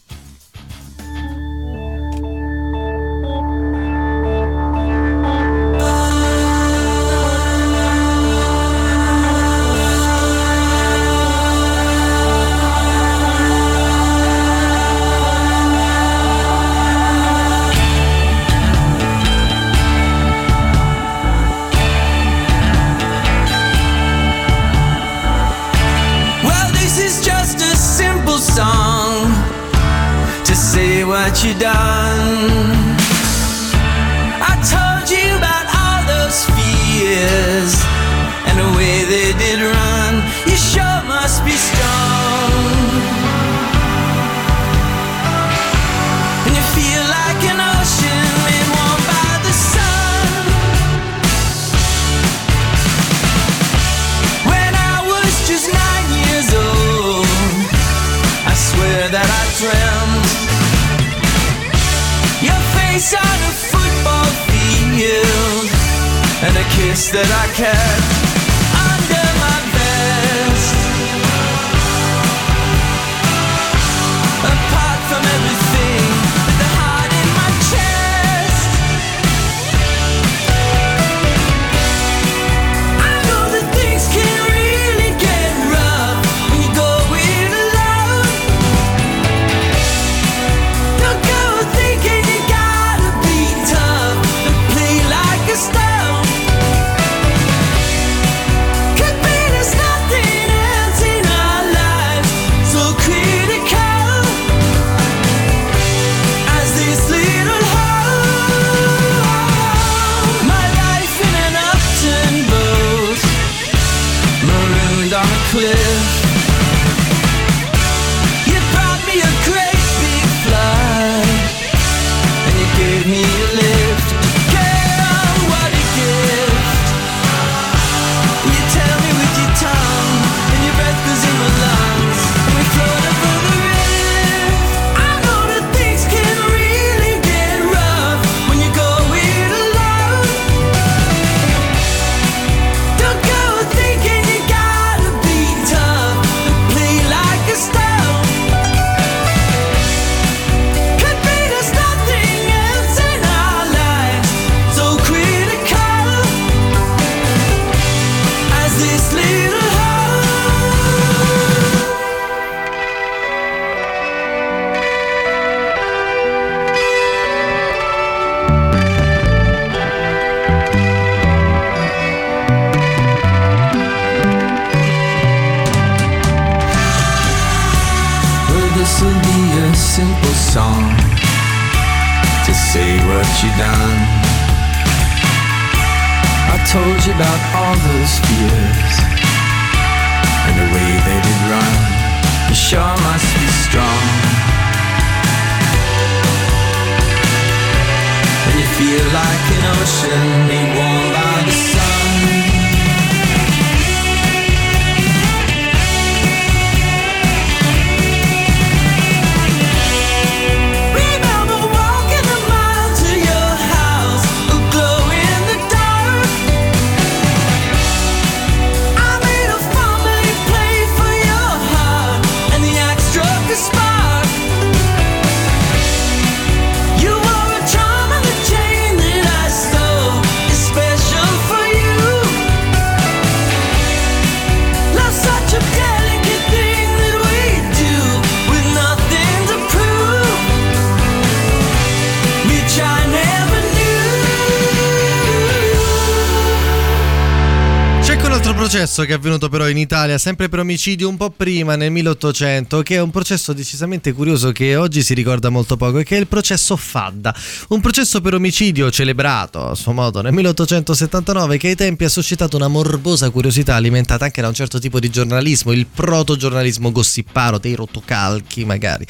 Processo che è avvenuto però in Italia, sempre per omicidio, un po' prima, nel 1800, che è un processo decisamente curioso che oggi si ricorda molto poco, e che è il processo Fadda. Un processo per omicidio celebrato a suo modo nel 1879 che ai tempi ha suscitato una morbosa curiosità alimentata anche da un certo tipo di giornalismo, il protogiornalismo gossiparo, dei rotocalchi magari.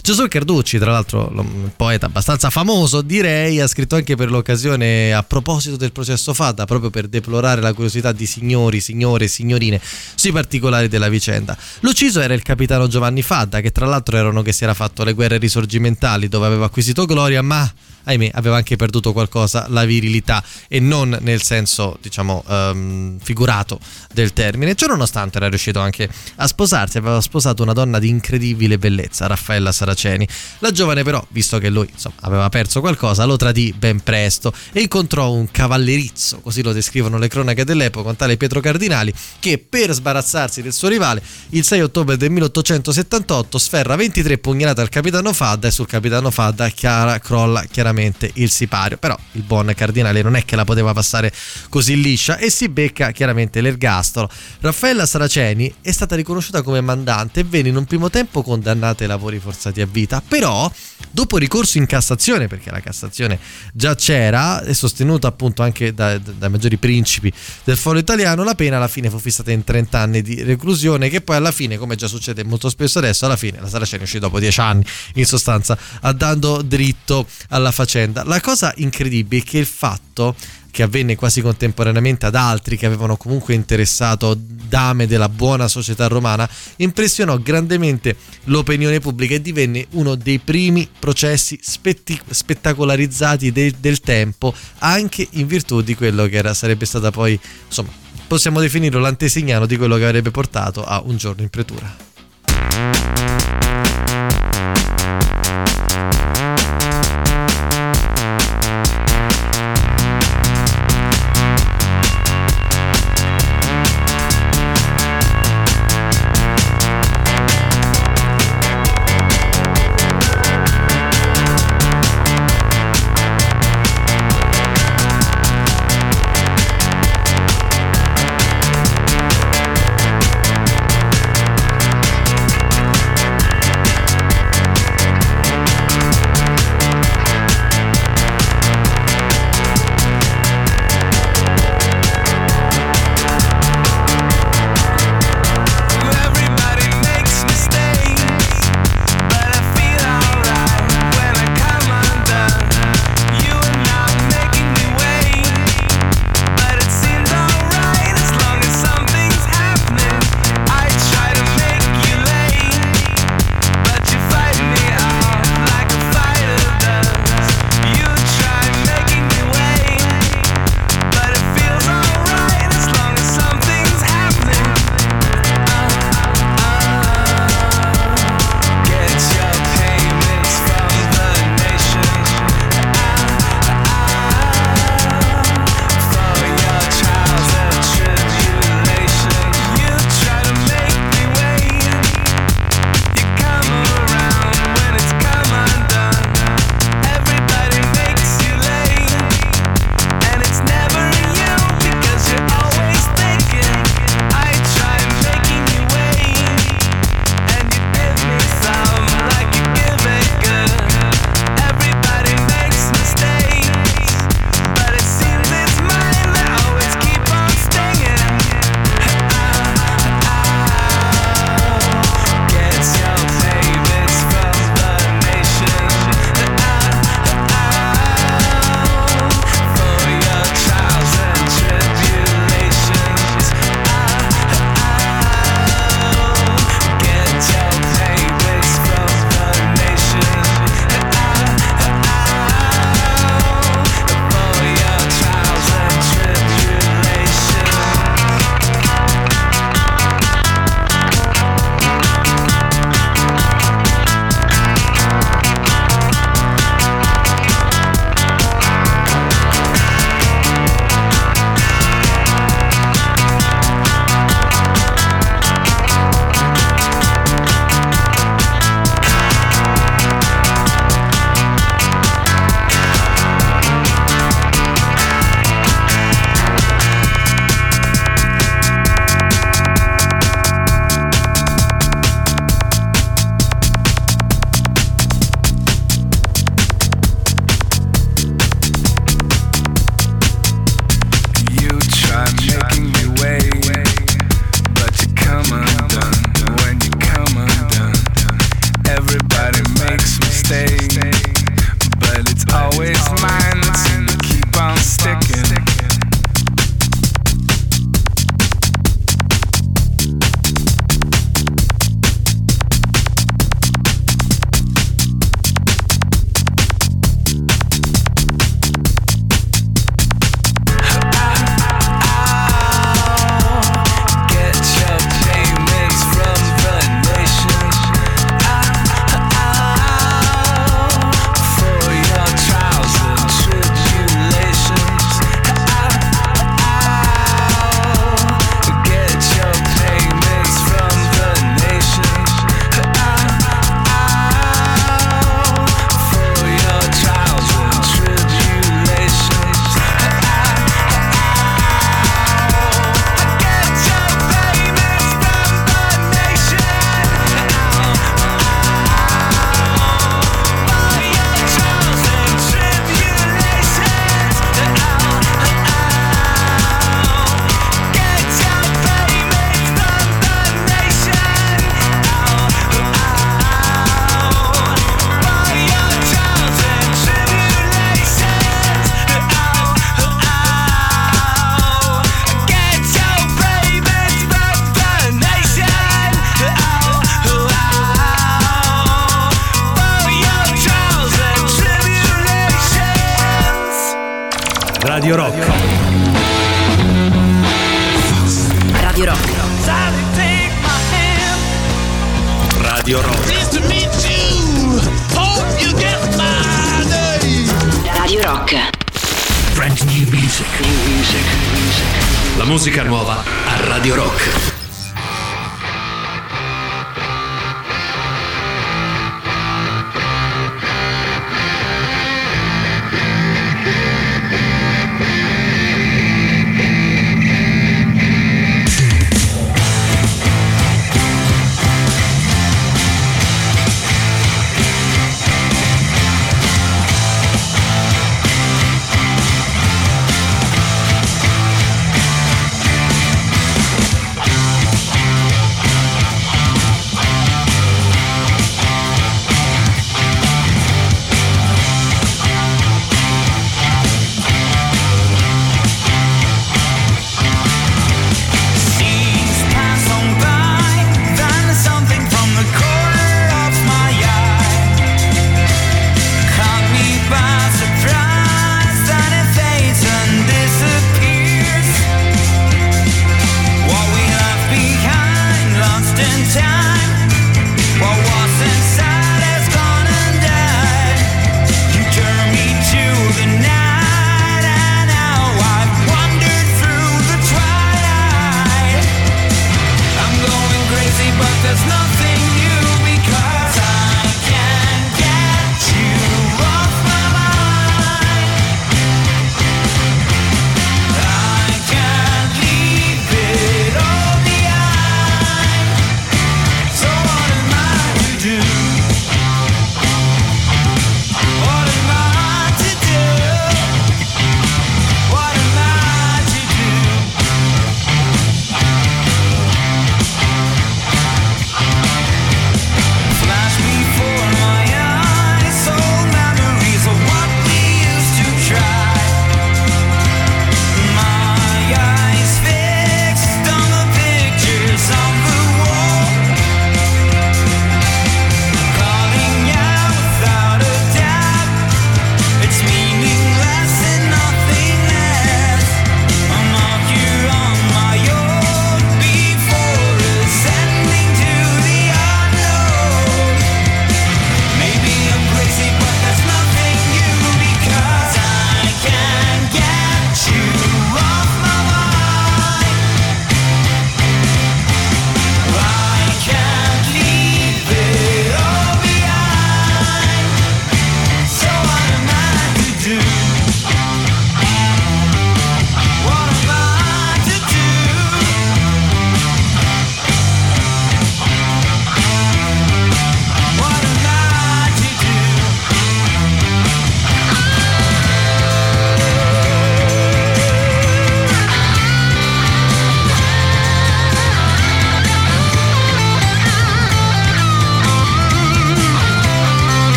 Giosuè Carducci, tra l'altro un poeta abbastanza famoso, direi, ha scritto anche per l'occasione a proposito del processo Fadda, proprio per deplorare la curiosità di signori, signore e signorine sui particolari della vicenda. L'ucciso era il capitano Giovanni Fadda, che tra l'altro era uno che si era fatto le guerre risorgimentali dove aveva acquisito gloria, ma ahimè aveva anche perduto qualcosa, la virilità e non nel senso diciamo ehm, figurato del termine. Ciò nonostante era riuscito anche a sposarsi, aveva sposato una donna di incredibile bellezza, Raffaella Saraceni. La giovane però, visto che lui insomma, aveva perso qualcosa, lo tradì ben presto e incontrò un cavallerizzo, così lo descrivono le cronache dell'epoca, un tale Pietro Cardinali, che per sbarazzarsi del suo rivale, il 6 ottobre del 1878 sferra 23 pugnalate al capitano Fadda e sul capitano Fadda chiara, crolla chiaramente il sipario. Però il buon Cardinale non è che la poteva passare così liscia e si becca chiaramente l'ergastolo. Raffaella Saraceni è stata riconosciuta come mandante e venne in un primo tempo condannata ai lavori forzati a vita, però dopo ricorso in Cassazione, perché la Cassazione già c'era e sostenuta appunto anche da- da- dai maggiori principi del foro italiano, la pena alla fine fu fissata in 30 anni di reclusione che poi alla fine, come già succede molto spesso adesso, alla fine la Saraceni uscì dopo 10 anni in sostanza andando dritto alla faccenda. La cosa incredibile è che il fatto che avvenne quasi contemporaneamente ad altri che avevano comunque interessato dame della buona società romana, impressionò grandemente l'opinione pubblica e divenne uno dei primi processi spetti- spettacolarizzati de- del tempo, anche in virtù di quello che era, sarebbe stata poi, insomma, possiamo definirlo l'antesignano di quello che avrebbe portato a un giorno in pretura.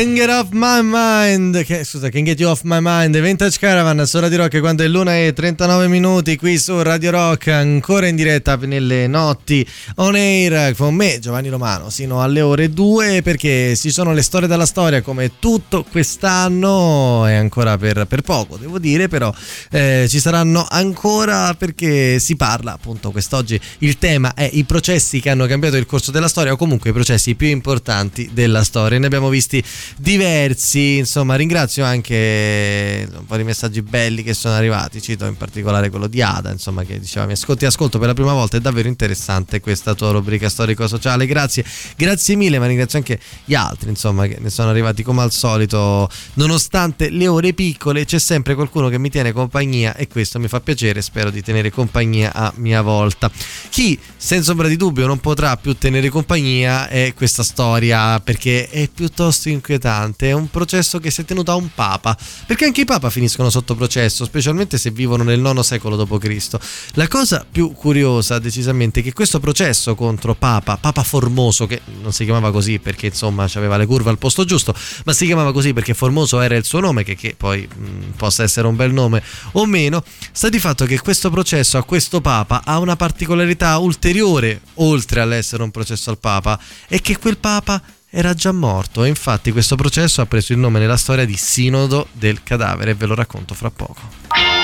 Can Get Off My Mind, che, scusa, Can Get You Off My Mind, Vintage Caravan su Radio Rock quando è l'una e 39 minuti qui su Radio Rock, ancora in diretta nelle notti on air con me Giovanni Romano sino alle ore 2 perché ci sono le storie dalla storia come tutto quest'anno e ancora per, per poco devo dire, però eh, ci saranno ancora perché si parla appunto quest'oggi, il tema è i processi che hanno cambiato il corso della storia o comunque i processi più importanti della storia, ne abbiamo visti diversi, insomma ringrazio anche un po' di messaggi belli che sono arrivati, cito in particolare quello di Ada, insomma che diceva mi ascolti ascolto per la prima volta, è davvero interessante questa tua rubrica storico-sociale, grazie, grazie mille, ma ringrazio anche gli altri, insomma che ne sono arrivati come al solito, nonostante le ore piccole c'è sempre qualcuno che mi tiene compagnia e questo mi fa piacere, spero di tenere compagnia a mia volta. Chi senza ombra di dubbio non potrà più tenere compagnia è questa storia perché è piuttosto inquietante, è un processo che si è tenuto a un papa, perché anche i papa finiscono sotto processo, specialmente se vivono nel IX secolo d.C. La cosa più curiosa decisamente è che questo processo contro Papa, Papa Formoso, che non si chiamava così perché insomma aveva le curve al posto giusto, ma si chiamava così perché Formoso era il suo nome, che, che poi mh, possa essere un bel nome o meno, sta di fatto che questo processo a questo Papa ha una particolarità ulteriore, oltre all'essere un processo al Papa, è che quel Papa era già morto e infatti questo processo ha preso il nome nella storia di Sinodo del cadavere ve lo racconto fra poco.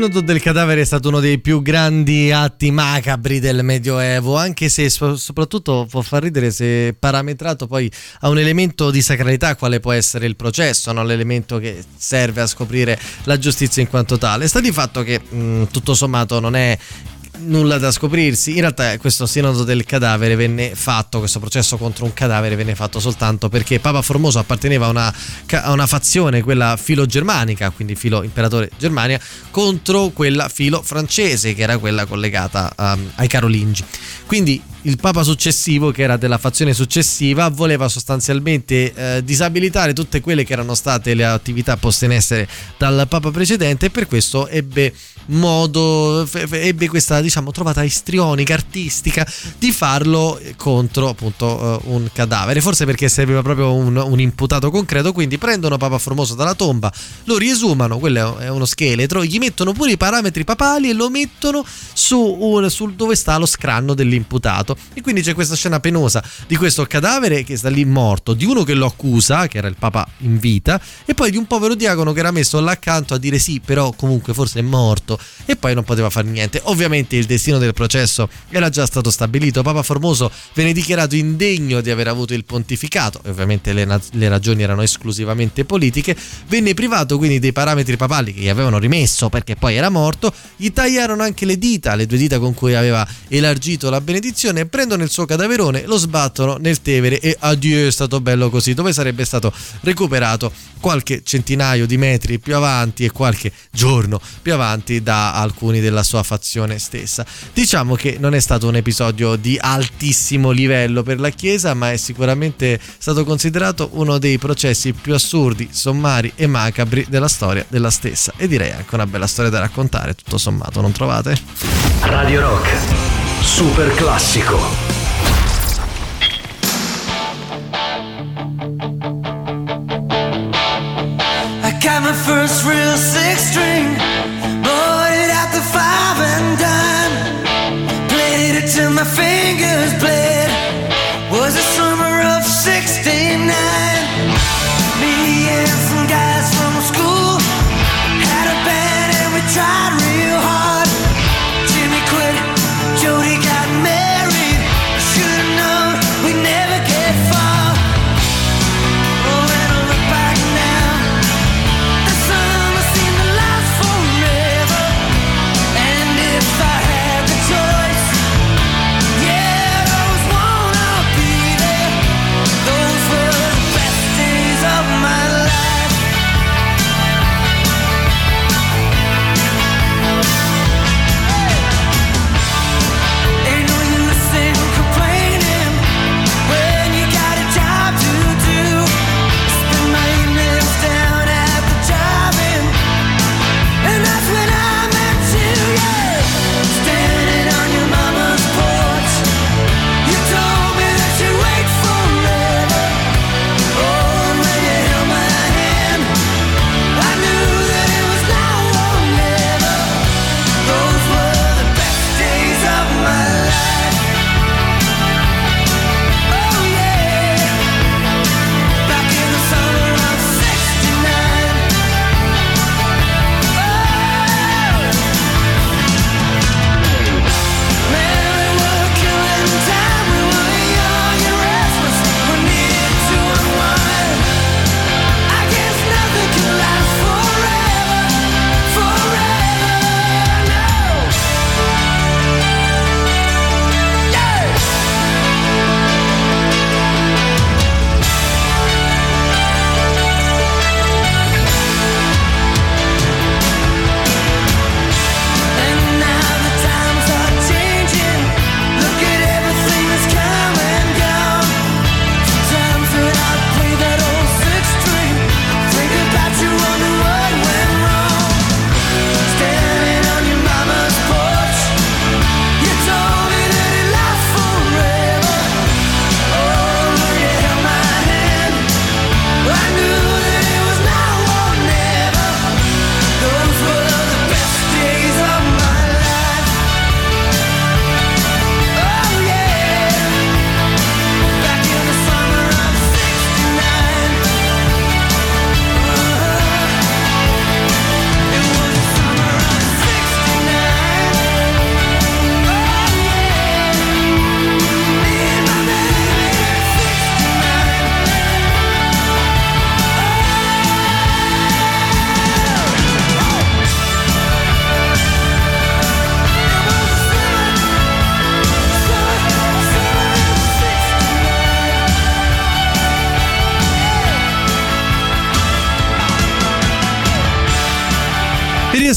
Sinodo del cadavere è stato uno dei più grandi atti macabri del Medioevo, anche se so- soprattutto può far ridere se parametrato poi a un elemento di sacralità quale può essere il processo, no? l'elemento che serve a scoprire la giustizia in quanto tale. Sta di fatto che mh, tutto sommato non è nulla da scoprirsi. In realtà questo sinodo del cadavere venne fatto, questo processo contro un cadavere venne fatto soltanto perché Papa Formoso apparteneva a una, a una fazione, quella filo-germanica, quindi filo imperatore Germania, contro quella filo francese, che era quella collegata um, ai Carolingi. Quindi il papa successivo, che era della fazione successiva, voleva sostanzialmente eh, disabilitare tutte quelle che erano state le attività poste in essere dal papa precedente e per questo ebbe modo, ebbe questa diciamo trovata istrionica, artistica di farlo contro appunto eh, un cadavere, forse perché serviva proprio un, un imputato concreto, quindi prendono Papa Formoso dalla tomba, lo riesumano, quello è uno scheletro, gli mettono pure i parametri papali e lo mettono su, un, sul dove sta lo scranno dell'imputato e quindi c'è questa scena penosa di questo cadavere che sta lì morto, di uno che lo accusa, che era il Papa in vita, e poi di un povero diacono che era messo là accanto a dire sì, però comunque forse è morto e poi non poteva fare niente. Ovviamente il destino del processo era già stato stabilito, Papa Formoso venne dichiarato indegno di aver avuto il pontificato, e ovviamente le, na- le ragioni erano esclusivamente politiche, venne privato quindi dei parametri papali che gli avevano rimesso perché poi era morto, gli tagliarono anche le dita, le due dita con cui aveva elargito la benedizione, prendono il suo cadaverone, lo sbattono nel Tevere e addio è stato bello così, dove sarebbe stato recuperato qualche centinaio di metri più avanti e qualche giorno più avanti da alcuni della sua fazione stessa. Diciamo che non è stato un episodio di altissimo livello per la Chiesa, ma è sicuramente stato considerato uno dei processi più assurdi, sommari e macabri della storia della stessa. E direi anche una bella storia da raccontare, tutto sommato, non trovate? Radio Rock, super classico. I got my first real six string, bought it at the five and dime. Played it till my fingers bled.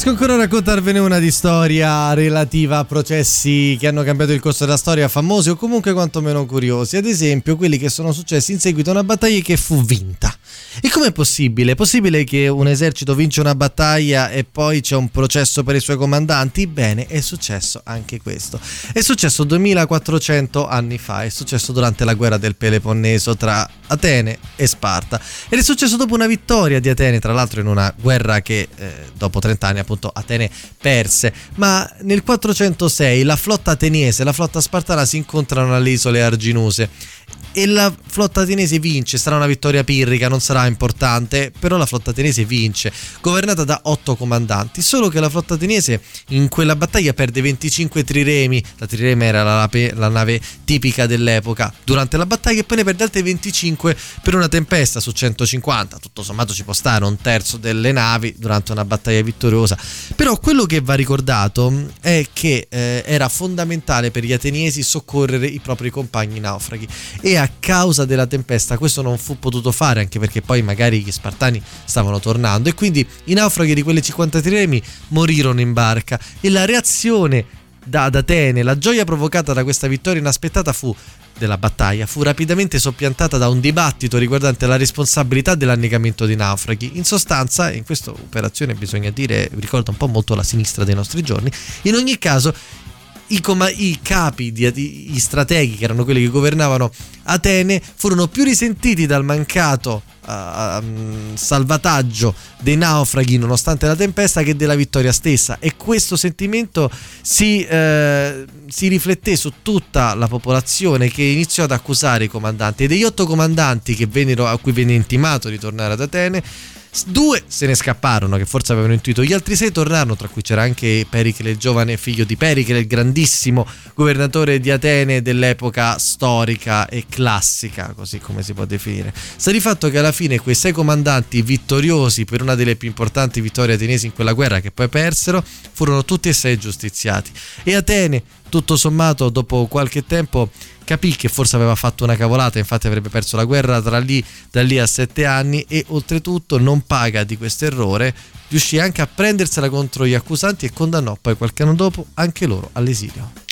Riesco ancora a raccontarvene una di storia relativa a processi che hanno cambiato il corso della storia, famosi o comunque quantomeno curiosi. Ad esempio, quelli che sono successi in seguito a una battaglia che fu vinta. Com'è possibile? È possibile che un esercito vince una battaglia e poi c'è un processo per i suoi comandanti? Bene, è successo anche questo. È successo 2400 anni fa, è successo durante la guerra del Peloponneso tra Atene e Sparta. Ed è successo dopo una vittoria di Atene, tra l'altro in una guerra che eh, dopo 30 anni appunto Atene perse. Ma nel 406 la flotta ateniese e la flotta spartana si incontrano alle isole Arginuse e la flotta ateniese vince, sarà una vittoria pirrica, non sarà importante, però la flotta ateniese vince, governata da otto comandanti, solo che la flotta ateniese in quella battaglia perde 25 triremi, la trirema era la, la nave tipica dell'epoca, durante la battaglia e poi ne perde altre 25 per una tempesta su 150, tutto sommato ci può stare un terzo delle navi durante una battaglia vittoriosa, però quello che va ricordato è che eh, era fondamentale per gli ateniesi soccorrere i propri compagni naufraghi e a causa della tempesta questo non fu potuto fare anche perché poi magari gli spartani stavano tornando e quindi i naufraghi di quelle 50 triremi morirono in barca e la reazione da ad Atene, la gioia provocata da questa vittoria inaspettata fu della battaglia fu rapidamente soppiantata da un dibattito riguardante la responsabilità dell'annegamento dei naufraghi. In sostanza, in questa operazione bisogna dire, ricorda un po' molto la sinistra dei nostri giorni, in ogni caso i, coma- i capi, di, i strateghi che erano quelli che governavano Atene furono più risentiti dal mancato uh, salvataggio dei naufraghi nonostante la tempesta che della vittoria stessa. E questo sentimento si, eh, si rifletté su tutta la popolazione che iniziò ad accusare i comandanti. E degli otto comandanti vennero, a cui venne intimato di tornare ad Atene Due se ne scapparono, che forse avevano intuito, gli altri sei tornarono, tra cui c'era anche Pericle, il giovane figlio di Pericle, il grandissimo governatore di Atene dell'epoca storica e classica, così come si può definire. Sta di fatto che alla fine quei sei comandanti vittoriosi per una delle più importanti vittorie ateniesi in quella guerra, che poi persero, furono tutti e sei giustiziati. E Atene, tutto sommato, dopo qualche tempo capì che forse aveva fatto una cavolata, infatti avrebbe perso la guerra tra lì, da lì a sette anni e oltretutto non paga di questo errore, riuscì anche a prendersela contro gli accusanti e condannò poi qualche anno dopo anche loro all'esilio.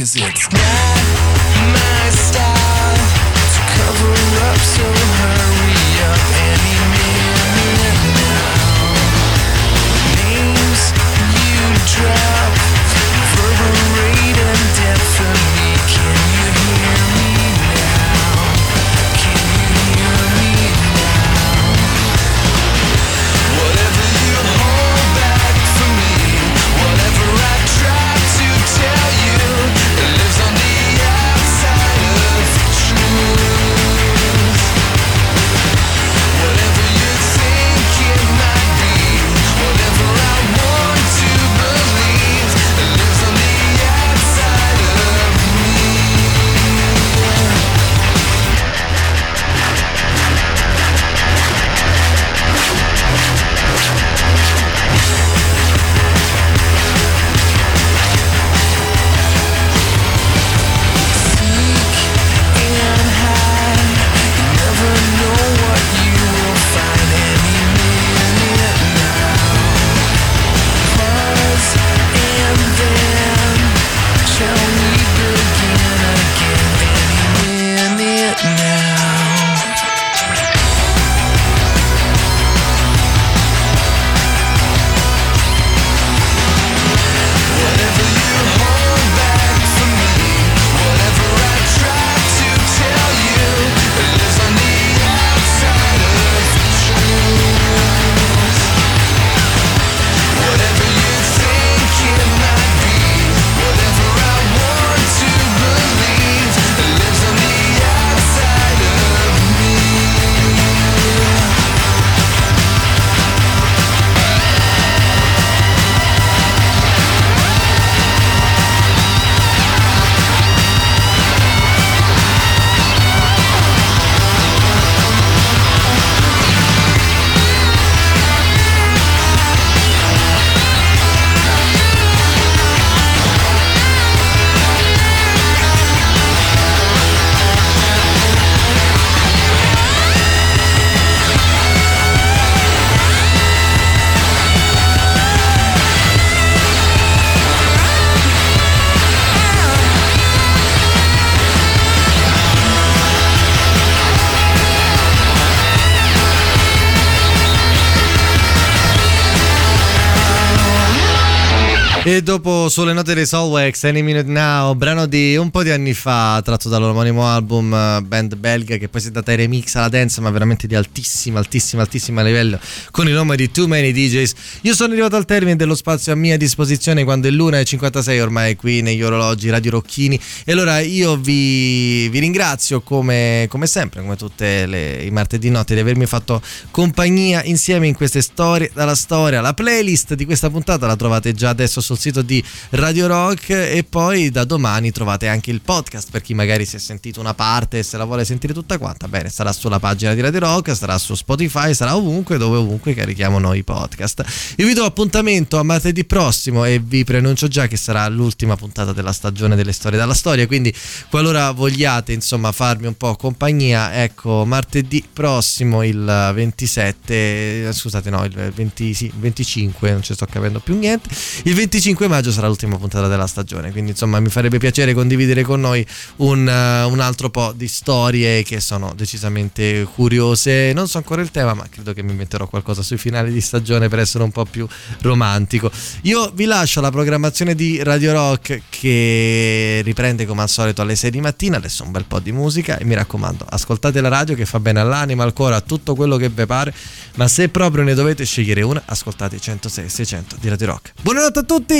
Cause it's not my style to cover up, so E dopo sulle note dei Solwax, Any Minute Now, brano di un po' di anni fa, tratto dall'omonimo album eh, band belga che poi si è data ai remix alla dance, ma veramente di altissimo, altissimo, altissimo livello, con il nome di Too Many DJs. Io sono arrivato al termine dello spazio a mia disposizione quando è l'1.56 ormai qui negli orologi Radio Rocchini. E allora io vi, vi ringrazio come, come sempre, come tutti i martedì notte, di avermi fatto compagnia insieme in queste storie dalla storia. La playlist di questa puntata la trovate già adesso sul sito di Radio Rock e poi da domani trovate anche il podcast per chi magari si è sentito una parte e se la vuole sentire tutta quanta. Bene, sarà sulla pagina di Radio Rock, sarà su Spotify, sarà ovunque dove ovunque carichiamo noi i podcast. Io vi do appuntamento a martedì prossimo e vi preannuncio già che sarà l'ultima puntata della stagione delle storie dalla storia, quindi qualora vogliate insomma farmi un po' compagnia, ecco, martedì prossimo il 27, eh, scusate no, il 20, sì, 25, non ci sto capendo più niente. Il 25 maggio sarà l'ultima puntata della stagione, quindi insomma mi farebbe piacere condividere con noi un, eh, un altro po' di storie che sono decisamente curiose. Non so ancora il tema, ma credo che mi metterò qualcosa sui finali di stagione per essere un po' più romantico. Io vi lascio la programmazione di Radio Rock che riprende come al solito alle 6 di mattina, adesso un bel po' di musica e mi raccomando, ascoltate la radio che fa bene all'anima, al cuore, a tutto quello che vi pare, ma se proprio ne dovete scegliere una, ascoltate 106 600 di Radio Rock. Buonanotte a tutti!